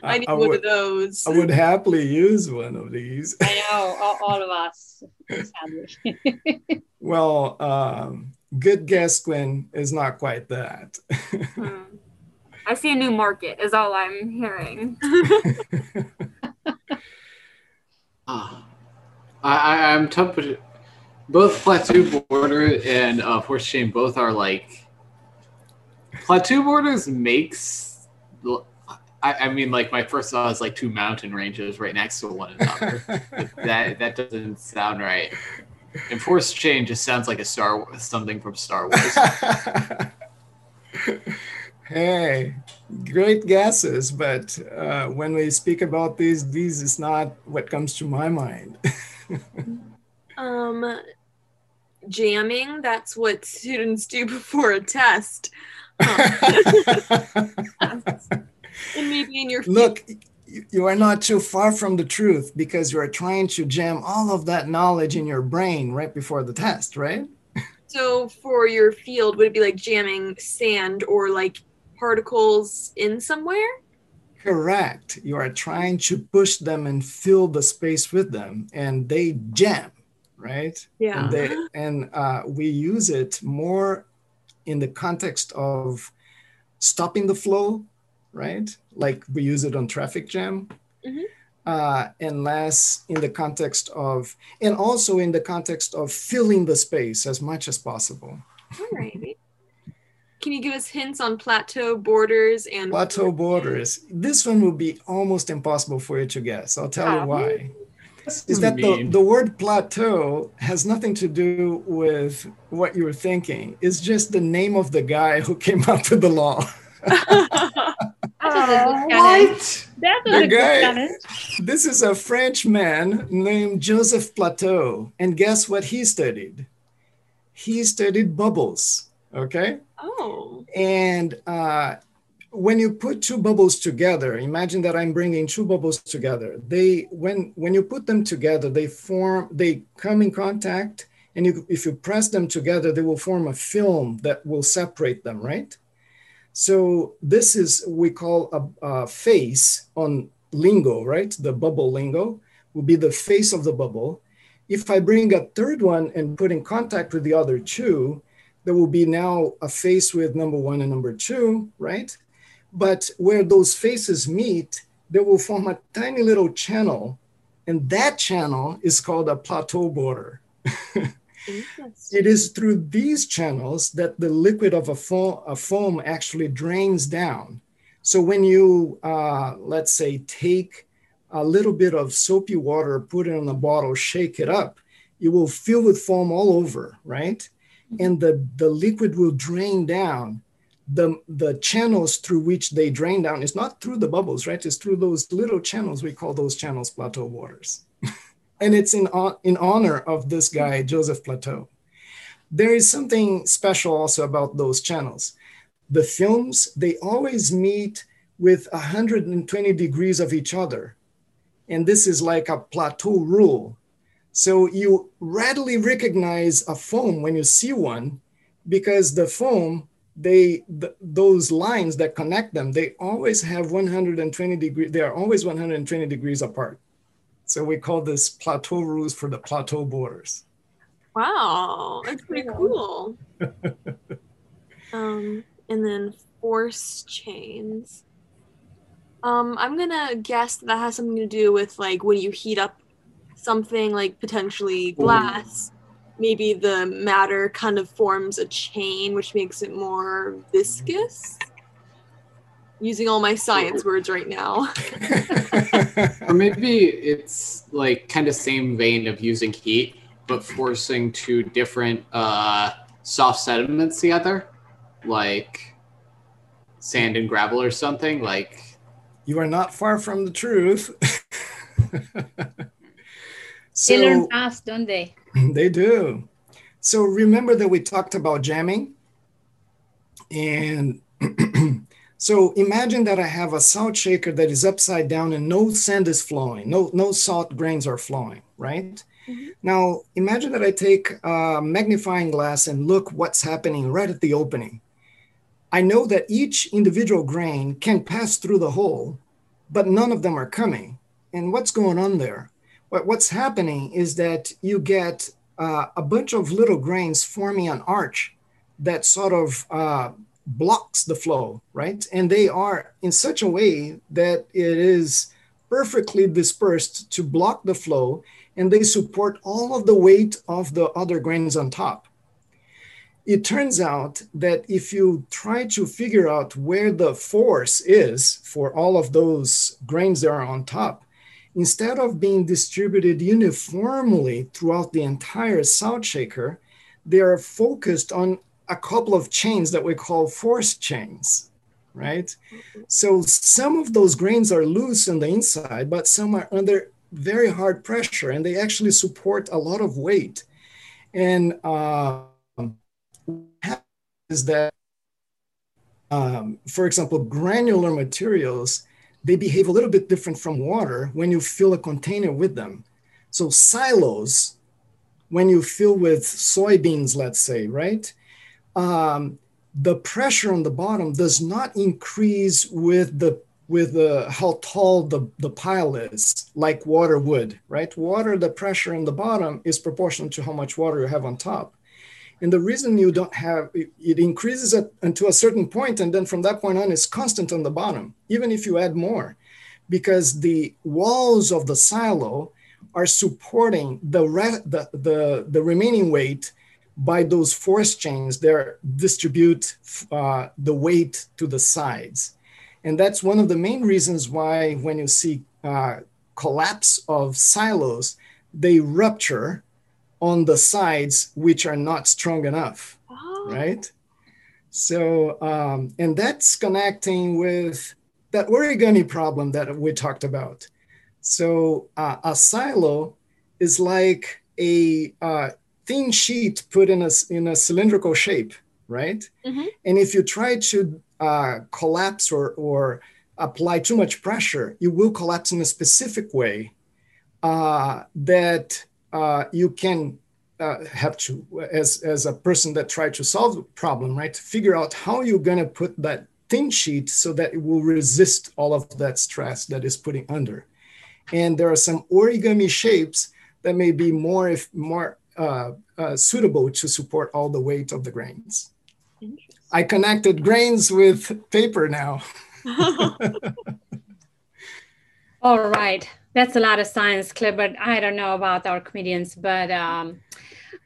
I need I one would, of those. I would happily use one of these. I know, all, all of us, well, um, good guess, Gwen, is not quite that. hmm. I see a new market, is all I'm hearing. uh, I, I'm tough, but both plateau border and uh, force chain both are like plateau borders makes I, I, mean, like my first thought is like two mountain ranges right next to one another. that that doesn't sound right. And force chain just sounds like a Star something from Star Wars. hey, great guesses, but uh, when we speak about these, these is not what comes to my mind. Um, jamming. That's what students do before a test. Um, and maybe in your Look, you are not too far from the truth because you are trying to jam all of that knowledge in your brain right before the test, right? So for your field, would it be like jamming sand or like particles in somewhere? Correct. You are trying to push them and fill the space with them, and they jam, right? Yeah. And, they, and uh, we use it more in the context of stopping the flow, right? Like we use it on traffic jam. Mhm. Uh, and less in the context of, and also in the context of filling the space as much as possible. All right. Can you give us hints on plateau borders and Plateau borders. This one will be almost impossible for you to guess. I'll tell you why. Is that the, the word plateau has nothing to do with what you were thinking. It's just the name of the guy who came up with the law. That was a good challenge. That was The guy- challenge. This is a French man named Joseph Plateau. And guess what he studied? He studied bubbles. Okay. Oh. And uh, when you put two bubbles together, imagine that I'm bringing two bubbles together. They when when you put them together, they form they come in contact, and you, if you press them together, they will form a film that will separate them, right? So this is we call a, a face on lingo, right? The bubble lingo will be the face of the bubble. If I bring a third one and put in contact with the other two, there will be now a face with number one and number two, right? But where those faces meet, they will form a tiny little channel, and that channel is called a plateau border. It is through these channels that the liquid of a foam, a foam actually drains down. So when you, uh, let's say, take a little bit of soapy water, put it in a bottle, shake it up, it will fill with foam all over, right? And the, the liquid will drain down. The, the channels through which they drain down is not through the bubbles, right? It's through those little channels. We call those channels plateau borders. and it's in, in honor of this guy, Joseph Plateau. There is something special also about those channels. The films, they always meet with 120 degrees of each other. And this is like a plateau rule. So you readily recognize a foam when you see one because the foam, they th- those lines that connect them, they always have 120 degrees, they are always 120 degrees apart. So we call this plateau rules for the plateau borders. Wow, that's pretty cool. um, and then force chains. Um, I'm gonna guess that has something to do with like when you heat up something like potentially glass, maybe the matter kind of forms a chain, which makes it more viscous. Using all my science words right now. or maybe it's like kind of same vein of using heat, but forcing two different uh, soft sediments together, like sand and gravel or something. Like you are not far from the truth. They learn so fast, don't they? they do. So remember that we talked about jamming? And so imagine that I have a salt shaker that is upside down and no sand is flowing, no, no salt grains are flowing, right? Mhm. Now imagine that I take a magnifying glass and look what's happening right at the opening. I know that each individual grain can pass through the hole, but none of them are coming. And what's going on there? What, what's happening is that you get uh, a bunch of little grains forming an arch that sort of uh, blocks the flow, right? And they are in such a way that it is perfectly dispersed to block the flow, and they support all of the weight of the other grains on top. It turns out that if you try to figure out where the force is for all of those grains that are on top, instead of being distributed uniformly throughout the entire salt shaker, they are focused on a couple of chains that we call force chains, right? So some of those grains are loose on the inside, but some are under very hard pressure and they actually support a lot of weight. And uh, is that, um, for example, granular materials, they behave a little bit different from water when you fill a container with them. So silos, when you fill with soybeans, let's say, right? Um, the pressure on the bottom does not increase with the with the, how tall the, the pile is, like water would, right? Water, the pressure in the bottom is proportional to how much water you have on top. And the reason you don't have it increases at, until a certain point, and then from that point on, it's constant on the bottom, even if you add more, because the walls of the silo are supporting the, re- the, the, the remaining weight by those force chains that distribute uh, the weight to the sides. And that's one of the main reasons why when you see uh, collapse of silos, they rupture on the sides which are not strong enough, oh. right? So, um, and that's connecting with that origami problem that we talked about. So, uh, a silo is like a uh, thin sheet put in a, in a cylindrical shape, right? Mm-hmm. And if you try to uh, collapse or, or apply too much pressure, you will collapse in a specific way uh, that uh, you can uh, have to, as, as a person that tried to solve the problem, right, figure out how you're going to put that thin sheet so that it will resist all of that stress that is putting under. And there are some origami shapes that may be more if more uh, uh, suitable to support all the weight of the grains. I connected grains with paper now. All right. That's a lot of science, Clifford. I don't know about our comedians, but um,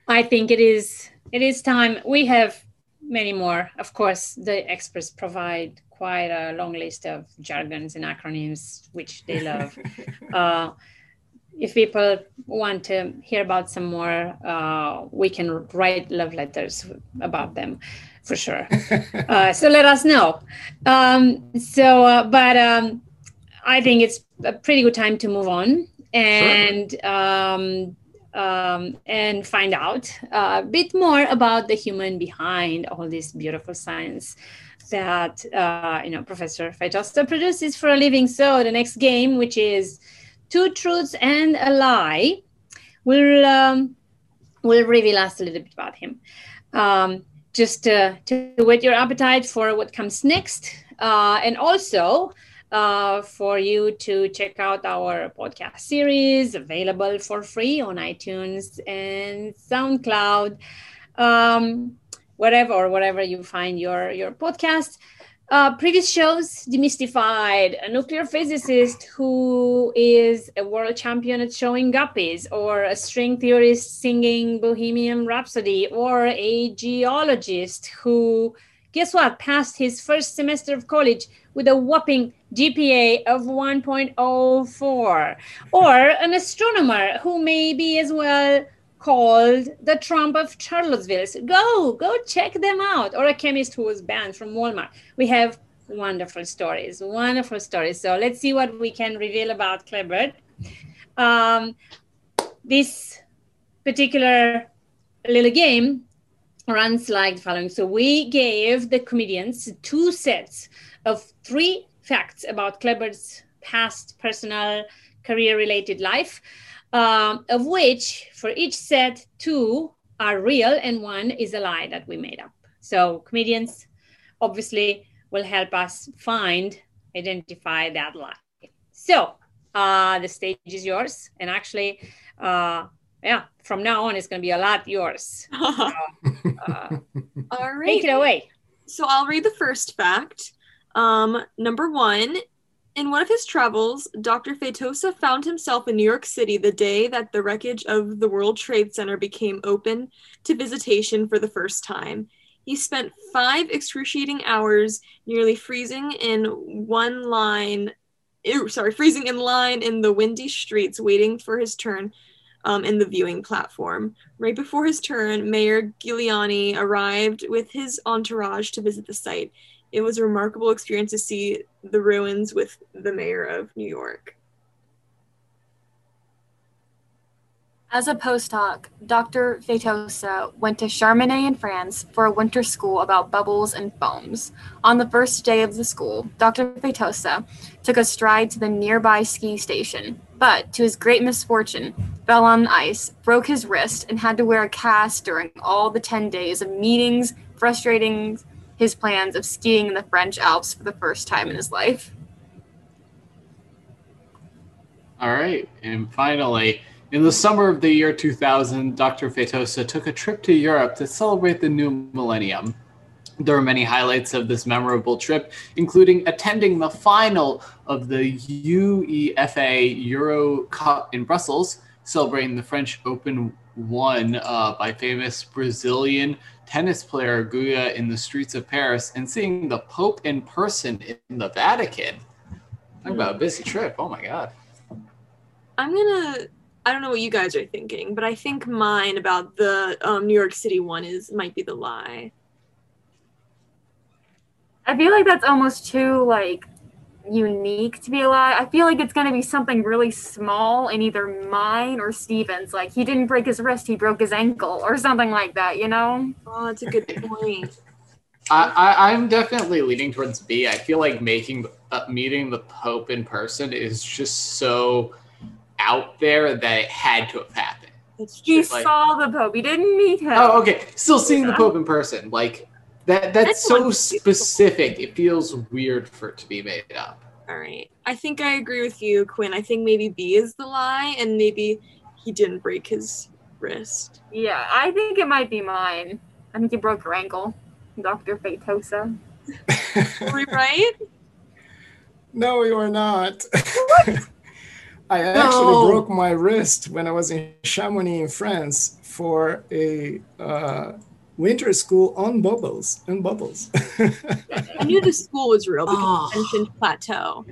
I think it is it is time. We have many more. Of course, the experts provide quite a long list of jargons and acronyms, which they love. uh, if people want to hear about some more, uh, we can write love letters about them for sure. uh, so let us know. Um, so, uh, but um, I think it's a pretty good time to move on and sure. um, um, and find out a bit more about the human behind all this beautiful science that uh, you know Professor Feitosa produces for a living. So the next game, which is two truths and a lie, will um, will reveal us a little bit about him. Um, just uh, to whet your appetite for what comes next. Uh, and also uh, for you to check out our podcast series available for free on iTunes and SoundCloud, um, whatever or wherever you find your your podcast. Uh, previous shows demystified a nuclear physicist who is a world champion at showing guppies, or a string theorist singing Bohemian Rhapsody, or a geologist who, guess what, passed his first semester of college with a whopping GPA of 1.04, or an astronomer who may be as well called the Trump of Charlottesville. So go, go check them out. Or a chemist who was banned from Walmart. We have wonderful stories, wonderful stories. So let's see what we can reveal about Clifford. Um, this particular little game runs like the following. So we gave the comedians two sets of three facts about Clifford's past personal career related life um, of which for each set, two are real and one is a lie that we made up. So comedians obviously will help us find, identify that lie. So uh, the stage is yours. And actually, uh, yeah, from now on, it's going to be a lot yours. uh, All right. Take it away. So I'll read the first fact. Um, number one in one of his travels, Dr. Feitosa found himself in New York City the day that the wreckage of the World Trade Center became open to visitation for the first time. He spent five excruciating hours nearly freezing in one line, sorry, freezing in line in the windy streets, waiting for his turn um, in the viewing platform. Right before his turn, Mayor Giuliani arrived with his entourage to visit the site it was a remarkable experience to see the ruins with the mayor of New York. As a postdoc, Dr. Feitosa went to Chamonix in France for a winter school about bubbles and foams. On the first day of the school, Dr. Feitosa took a stride to the nearby ski station, but to his great misfortune, fell on ice, broke his wrist, and had to wear a cast during all the 10 days of meetings, frustrating his plans of skiing in the French Alps for the first time in his life. All right. And finally, in the summer of the year 2000, Dr. Feitosa took a trip to Europe to celebrate the new millennium. There were many highlights of this memorable trip, including attending the final of the UEFA Euro Cup in Brussels, celebrating the French Open won uh, by famous Brazilian tennis player Guga in the streets of Paris, and seeing the Pope in person in the Vatican. Talk about a busy trip. Oh my God. I'm gonna. I don't know what you guys are thinking, but I think mine about the um, New York City one is might be the lie. I feel like that's almost too like unique to be alive. I feel like it's gonna be something really small in either mine or Steven's. Like he didn't break his wrist, he broke his ankle or something like that, you know? Oh, that's a good point. I, I, I'm definitely leaning towards B. I feel like making uh, meeting the Pope in person is just so out there that it had to have happened. That's He like- saw the Pope. He didn't meet him. Oh, okay. Still seeing the Pope in person, like that. That's That's so specific. It feels weird for it to be made up. All right. I think I agree with you, Quinn. I think maybe B is the lie, and maybe he didn't break his wrist. Yeah, I think it might be mine. I think he broke your ankle, Dr. Feitosa. Were we right? No, you are not. I actually No. broke my wrist when I was in Chamonix in France for a uh, winter school on bubbles and bubbles. I knew the school was real because Oh. you mentioned plateau.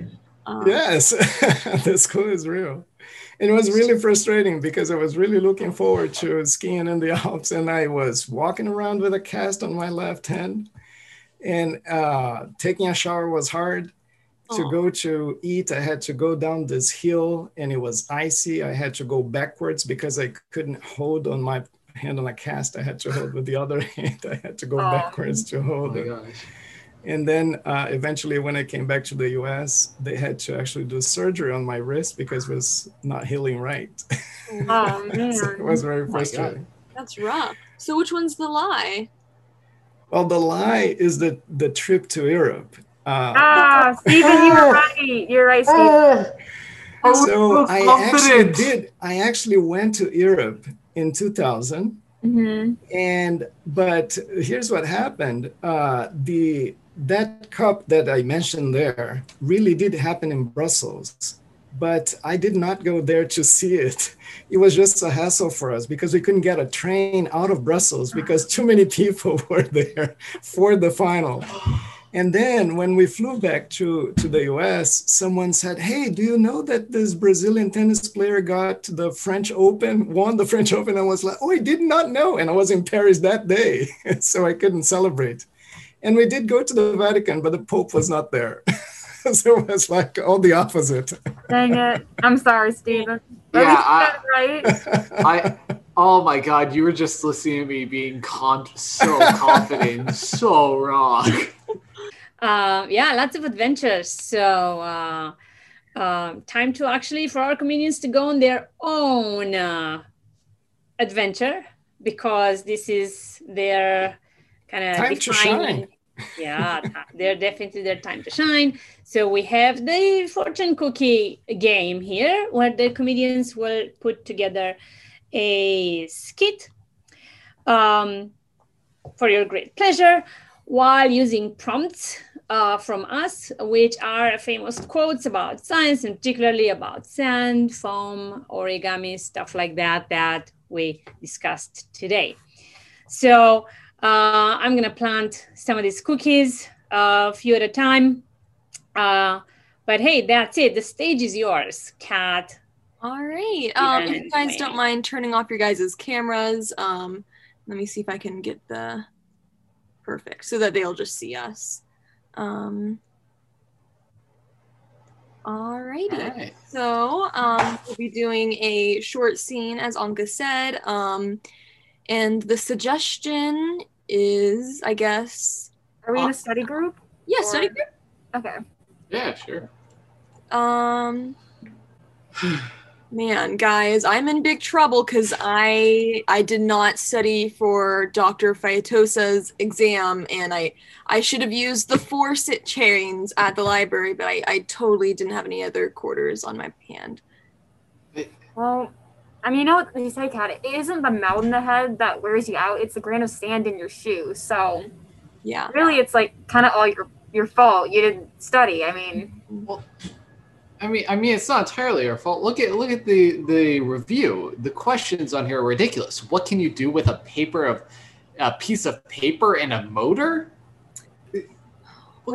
Um, yes, the school is real. It was really frustrating because I was really looking forward to skiing in the Alps, and I was walking around with a cast on my left hand, and uh, taking a shower was hard. To go to eat, I had to go down this hill, and it was icy. I had to go backwards because I couldn't hold on my hand on a cast. I had to hold with the other hand. I had to go Aw. backwards to Oh hold my it. gosh. And then uh, eventually, when I came back to the US, they had to actually do surgery on my wrist because it was not healing right. Oh, man. so it was very my frustrating. That's rough. So which one's the lie? Well, the lie is the, the trip to Europe. Uh, Ah, Stephen, you were right. You're right, Steven. was so so I actually did. I actually went to Europe in 2000. hmm and but here's what happened uh, the that cup that i mentioned there really did happen in brussels but i did not go there to see it. It was just a hassle for us because we couldn't get a train out of brussels because too many people were there for the final and then when we flew back to, to the US, someone said, Hey, do you know that this Brazilian tennis player got the French Open, won the French Open? I was like, Oh, I did not know. And I was in Paris that day, so I couldn't celebrate. And we did go to the Vatican, but the Pope was not there. so it was like all the opposite. Dang it. I'm sorry, Steven. But Yeah, I- right. I. Oh my God! You were just listening to me being con- so confident, so wrong. Um, yeah, lots of adventures. So, uh, um, time to actually for our comedians to go on their own uh, adventure because this is their kind of Time to shine. yeah, they're definitely their time to shine. So we have the fortune cookie game here, where the comedians will put together a skit um, for your great pleasure while using prompts uh, from us, which are famous quotes about science and particularly about sand, foam, origami, stuff like that, that we discussed today. So uh, I'm going to plant some of these cookies, uh, a few at a time. Uh, but hey, that's it. The stage is yours, Kat. All right. Um, if you guys don't mind turning off your guys' cameras, um, let me see if I can get the perfect so that they'll just see us. Um, Alrighty. All right. So um, we'll be doing a short scene, as Anca said. Um, and the suggestion is, I guess, Are we in a study group? yeah, study group. Okay. Yeah, sure. Um, man, guys, I'm in big trouble because I I did not study for Dr. Feitosa's exam, and I I should have used the force chains at the library, but I I totally didn't have any other quarters on my hand. Well, I mean, you know what they say, Kat? It isn't the melt in the head that wears you out. It's the grain of sand in your shoe. So Yeah. really, it's like kind of all your your fault. You didn't study. I mean, mm-hmm. Well, I mean, I mean, it's not entirely our fault. Look at look at the the review. The questions on here are ridiculous. What can you do with a paper of a piece of paper and a motor? What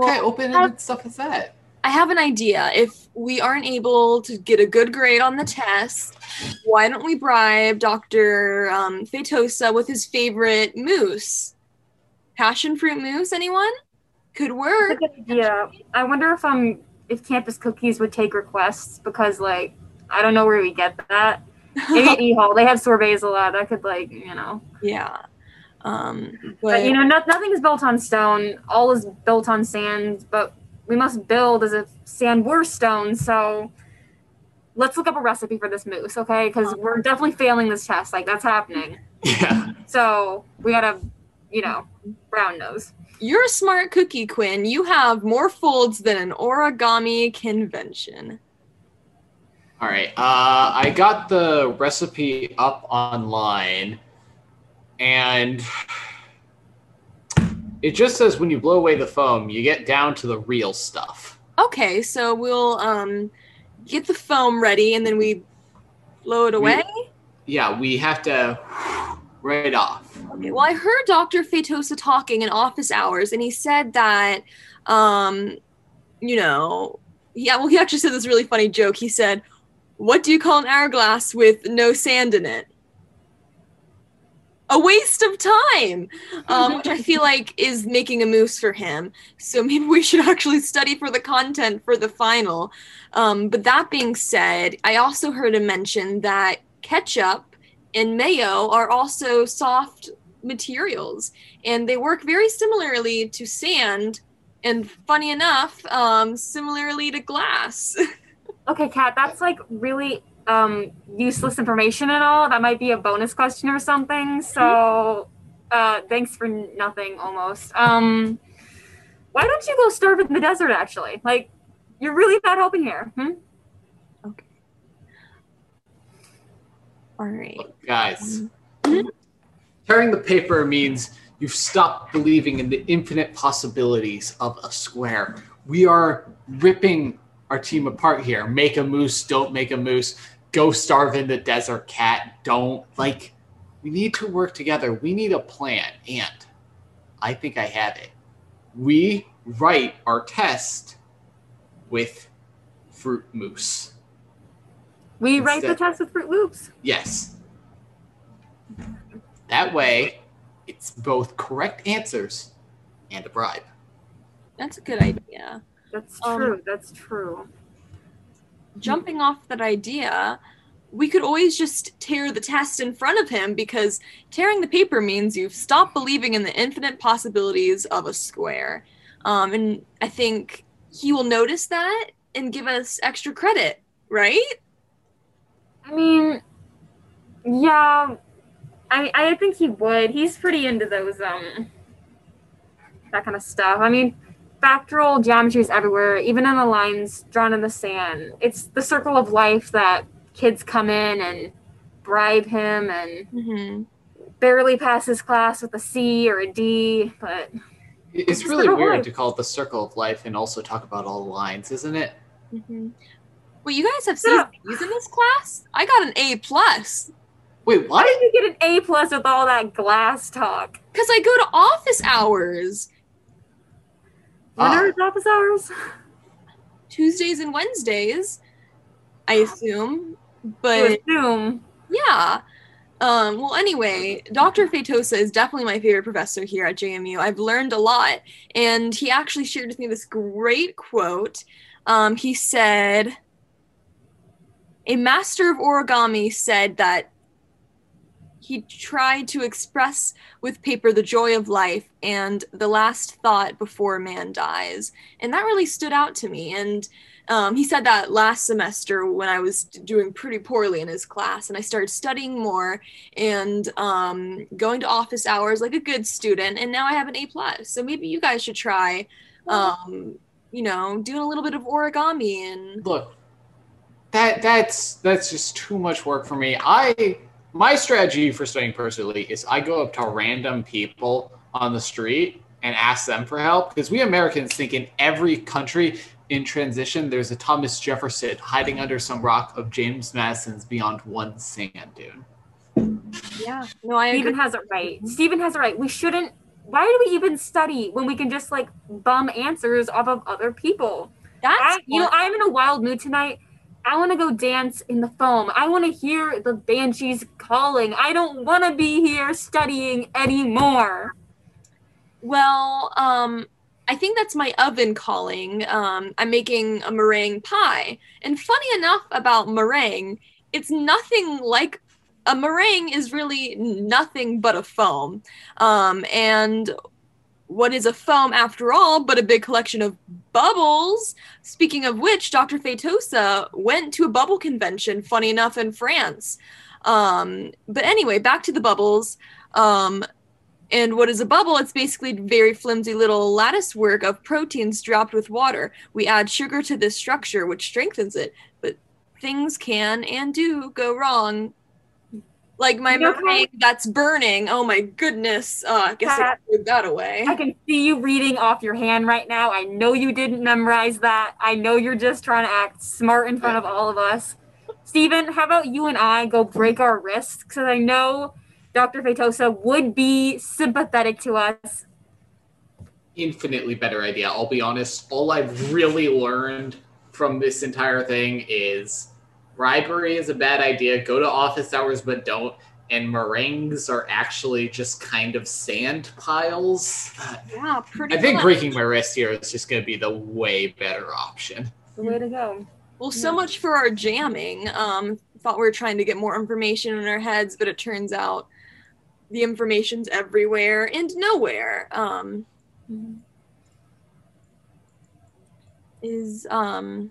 Well, kind of open-ended stuff is that? I have an idea. If we aren't able to get a good grade on the test, why don't we bribe Dr. Um, Feitosa with his favorite mousse? Passion fruit mousse, anyone? Could work. yeah. I wonder if um if campus cookies would take requests because like I don't know where we get that. Maybe at E Hall they have sorbets a lot. I could like you know. yeah. Um, but, But you know, no, nothing is built on stone. All is built on sand. But we must build as if sand were stone. So let's look up a recipe for this mousse, okay? Because we're definitely failing this test. Like that's happening. Yeah. So we gotta, you know, brown nose. You're a smart cookie, Quinn. You have more folds than an origami convention. All right. Uh, I got the recipe up online, and it just says when you blow away the foam, you get down to the real stuff. Okay, so we'll um, get the foam ready and then we blow it We- away. Yeah, we have to right off. Okay, well, I heard Dr. Feitosa talking in office hours, and he said that, um, you know, yeah, well, he actually said this really funny joke. He said, What do you call an hourglass with no sand in it? A waste of time, um, which I feel like is making a mousse for him. So maybe we should actually study for the content for the final. Um, but that being said, I also heard him mention that ketchup and mayo are also soft materials and they work very similarly to sand and funny enough um, similarly to glass Okay, Kat, that's like really um useless information and all. That might be a bonus question or something. So uh thanks for nothing almost. Um why don't you go starve in the desert actually? Like you're really not helping here. Hmm? all right Guys, tearing the paper means you've stopped believing in the infinite possibilities of a square. We are ripping our team apart here. Make a mousse, don't make a mousse. Go starve in the desert, Kat. Don't. Like, we need to work together. We need a plan. And I think I have it. We write our test with fruit mousse. We write the test with Fruit Loops. Yes. That way, it's both correct answers and a bribe. that's a good idea That's Um, true. That's true. jumping off that idea we could always just tear the test in front of him because tearing the paper means you've stopped believing in the infinite possibilities of a square um, and i think he will notice that and give us extra credit right I mean, yeah, I I think he would. He's pretty into those um that kind of stuff. I mean, fractal geometry is everywhere, even in the lines drawn in the sand. It's the circle of life that kids come in and bribe him and mm-hmm. barely pass his class with a C or a D, but It's It's really the weird life. to call it the circle of life and also talk about all the lines, isn't it? Mm-hmm. Well, you guys have Yeah. C's in this class. I got an A plus Wait, why what? did you get an A plus with all that glass talk? because I go to office hours When Ah. are his office hours? Tuesdays and Wednesdays. I assume, You but assume. yeah. Um, well, anyway, Dr. Feitosa is definitely my favorite professor here at JMU. I've learned a lot, and he actually shared with me this great quote. Um, he said, a master of origami said that he tried to express with paper the joy of life and the last thought before man dies. And that really stood out to me. And um, he said that last semester when I was doing pretty poorly in his class, and I started studying more and um, going to office hours like a good student. And now I have an A plus. So maybe you guys should try, um, you know, doing a little bit of origami and Look, that that's that's just too much work for me. I my strategy for studying personally is I go up to random people on the street and ask them for help because we Americans think in every country in transition there's a Thomas Jefferson hiding under some rock of James Madison's beyond one sand dune. yeah, no, I agree. Steven has it right. Stephen has it right. We shouldn't. Why do we even study when we can just like bum answers off of other people? That's I, you know, I'm in a wild mood tonight. I want to go dance in the foam. I want to hear the banshees calling. I don't want to be here studying anymore. Well, um, I think that's my oven calling. Um, I'm making a meringue pie. And funny enough about meringue, it's nothing like a meringue is really nothing but a foam. Um, and what is a foam after all but a big collection of bubbles? Speaking of which, Dr. Feitosa went to a bubble convention, funny enough, in France. Um, but anyway, back to the bubbles. Um, and what is a bubble? It's basically very flimsy little lattice work of proteins dropped with water. We add sugar to this structure, which strengthens it, but things can and do go wrong. Like my You okay? meringue that's burning. Oh my goodness. Uh, I guess I Pat, threw that away. I can see you reading off your hand right now. I know you didn't memorize that. I know you're just trying to act smart in front of all of us. Steven, how about you and I go break our wrists? Because I know Dr. Feitosa would be sympathetic to us. Infinitely better idea. I'll be honest. All I've really learned from this entire thing is bribery is a bad idea. Go to office hours, but don't. And meringues are actually just kind of sand piles. yeah, pretty I think much. breaking my wrist here is just going to be the way better option. The way to go. Well, so much for our jamming. Um, thought we were trying to get more information in our heads, but it turns out the information's everywhere and nowhere. Um, is um,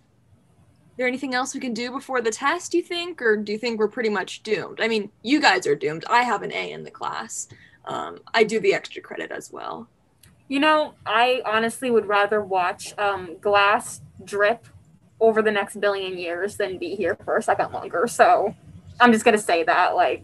there anything else we can do before the test? Do you think, or do you think we're pretty much doomed? I mean, you guys are doomed. I have an A in the class. Um, I do the extra credit as well. You know, I honestly would rather watch um, glass drip over the next billion years than be here for a second longer. So I'm just going to say that. Like,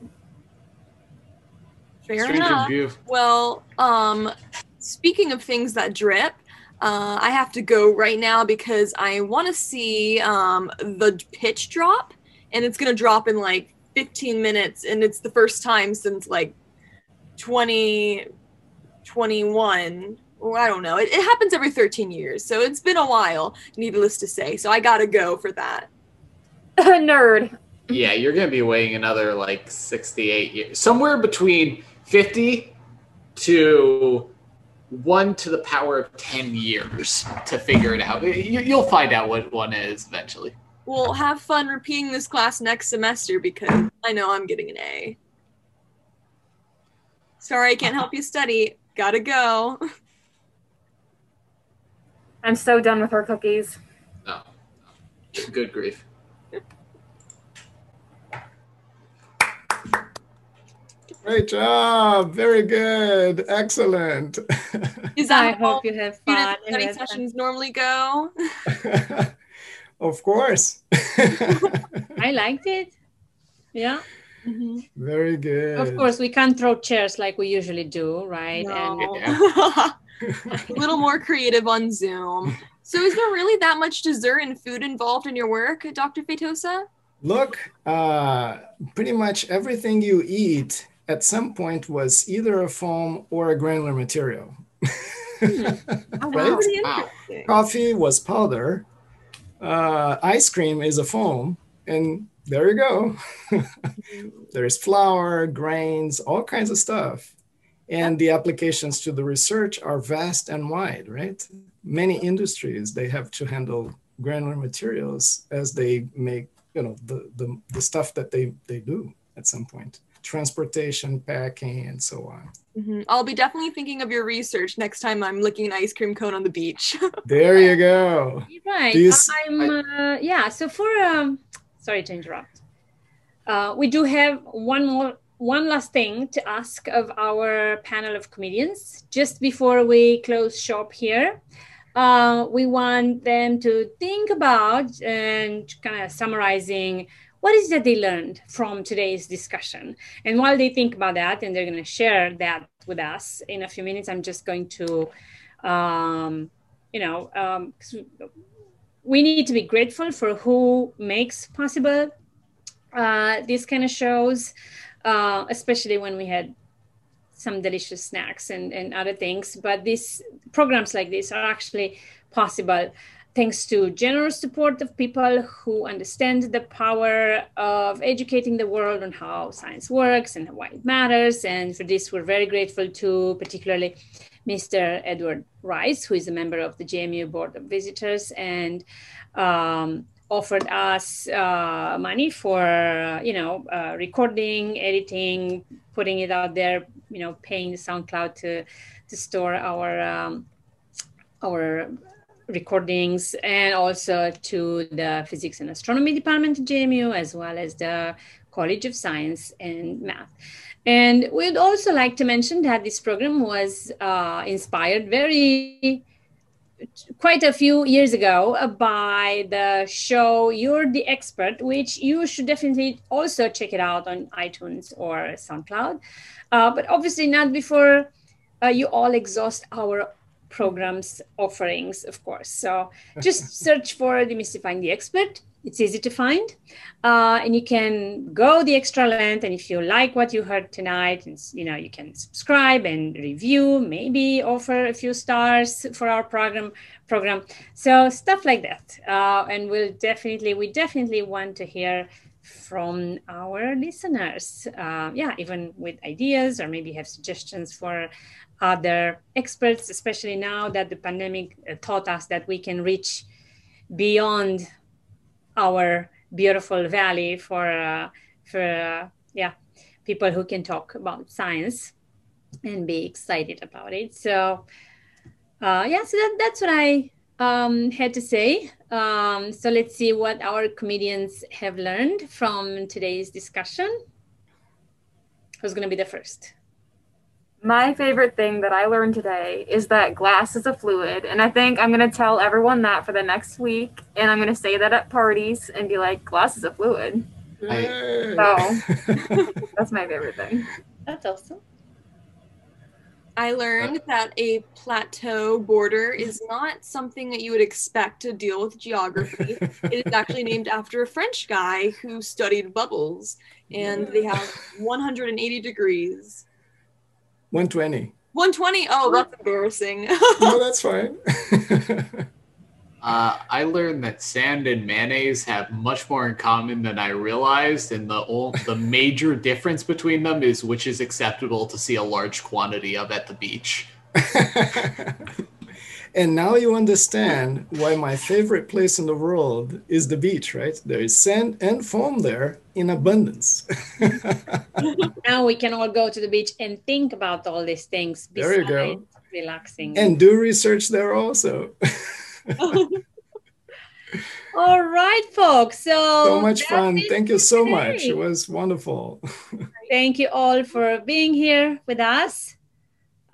Fair Stranger enough. view. Well, um, speaking of things that drip, uh, I have to go right now because I want to see um, the pitch drop, and it's gonna drop in like 15 minutes, and it's the first time since like 2021. Or I don't know. It, it happens every 13 years, so it's been a while. Needless to say, so I gotta go for that. nerd. Yeah, you're going to be waiting another like 68 years. Somewhere between 50 to 1 to the power of 10 years to figure it out. You, you'll find out what one is eventually. Well, have fun repeating this class next semester because I know I'm getting an A. Sorry, I can't help you study. Gotta go. I'm so done with her cookies. No. Good grief. Great job. Very good. Excellent. Is that I how hope you have student fun. and study have fun. sessions normally go? of course. I liked it. Yeah. Very good. Of course, we can't throw chairs like we usually do, right? And No. a little more creative on Zoom. So, is there really that much dessert and food involved in your work, Dr. Feitosa? Look, uh, pretty much everything you eat at some point was either a foam or a granular material. Oh, Right? Wow. Coffee was powder. Uh, ice cream is a foam. And there you go. There's flour, grains, all kinds of stuff. And the applications to the research are vast and wide, right? Many industries, they have to handle granular materials as they make you know the the, the stuff that they they do at some point transportation packing and so on Mhm. I'll be definitely thinking of your research next time I'm licking an ice cream cone on the beach. there you go Right. Do you s- I'm uh, yeah. So for um, sorry to interrupt. Uh, we do have one more, one last thing to ask of our panel of comedians just before we close shop here. Uh, we want them to think about and kind of summarizing what is that they learned from today's discussion. And while they think about that, and they're going to share that with us in a few minutes, I'm just going to, um, you know, um, we need to be grateful for who makes possible uh, these kind of shows, uh, especially when we had some delicious snacks and, and other things. But these programs like this are actually possible thanks to generous support of people who understand the power of educating the world on how science works and why it matters. And for this, we're very grateful to particularly Mr. Edward Rice, who is a member of the JMU Board of Visitors and um, offered us uh, money for, uh, you know, uh, recording, editing, putting it out there, you know, paying SoundCloud to, to store our, um, our recordings and also to the physics and astronomy department at JMU, as well as the College of Science and Math. And we'd also like to mention that this program was uh, inspired very quite a few years ago by the show You're the Expert, which you should definitely also check it out on iTunes or SoundCloud. Uh, but obviously, not before uh, you all exhaust our programs offerings, of course. So just search for Demystifying the Expert. It's easy to find. Uh, and you can go the extra length. And if you like what you heard tonight, and you know, you can subscribe and review, maybe offer a few stars for our program program. So stuff like that. Uh, and we'll definitely, we definitely want to hear from our listeners. Uh, yeah, even with ideas or maybe have suggestions for other experts, especially now that the pandemic uh, taught us that we can reach beyond our beautiful valley for uh, for uh, yeah people who can talk about science and be excited about it. So uh, yeah, so that, that's what I um, had to say. Um, so let's see what our comedians have learned from today's discussion. Who's going to be the first? My favorite thing that I learned today is that glass is a fluid. And I think I'm going to tell everyone that for the next week. And I'm going to say that at parties and be like, glass is a fluid. Yay. So that's my favorite thing. That's awesome. I learned that a plateau border is not something that you would expect to deal with geography. it is actually named after a French guy who studied bubbles, and they have 180 degrees. 120 120. Oh, that's embarrassing. no that's fine Uh, I learned that sand and mayonnaise have much more in common than I realized, and the ol- the major difference between them is which is acceptable to see a large quantity of at the beach. and now you understand why my favorite place in the world is the beach, right? There is sand and foam there in abundance. Now we can all go to the beach and think about all these things. There you go. besides Relaxing. and do research there also. all right, folks. So, so much fun. Thank you so much. It was wonderful. Thank you all for being here with us.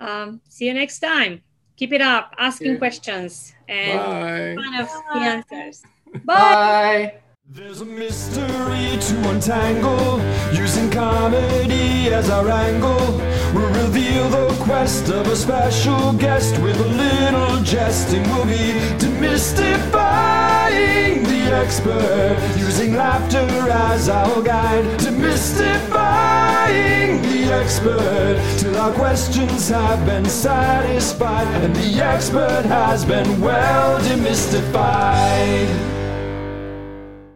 Um, see you next time. Keep it up, asking Yeah. questions and Bye. fun of the answers. Bye. Bye. There's a mystery to untangle, using comedy as our angle. We'll reveal the quest of a special guest with a little jesting. We'll be demystifying the expert, using laughter as our guide. Demystifying the expert till our questions have been satisfied and the expert has been well demystified.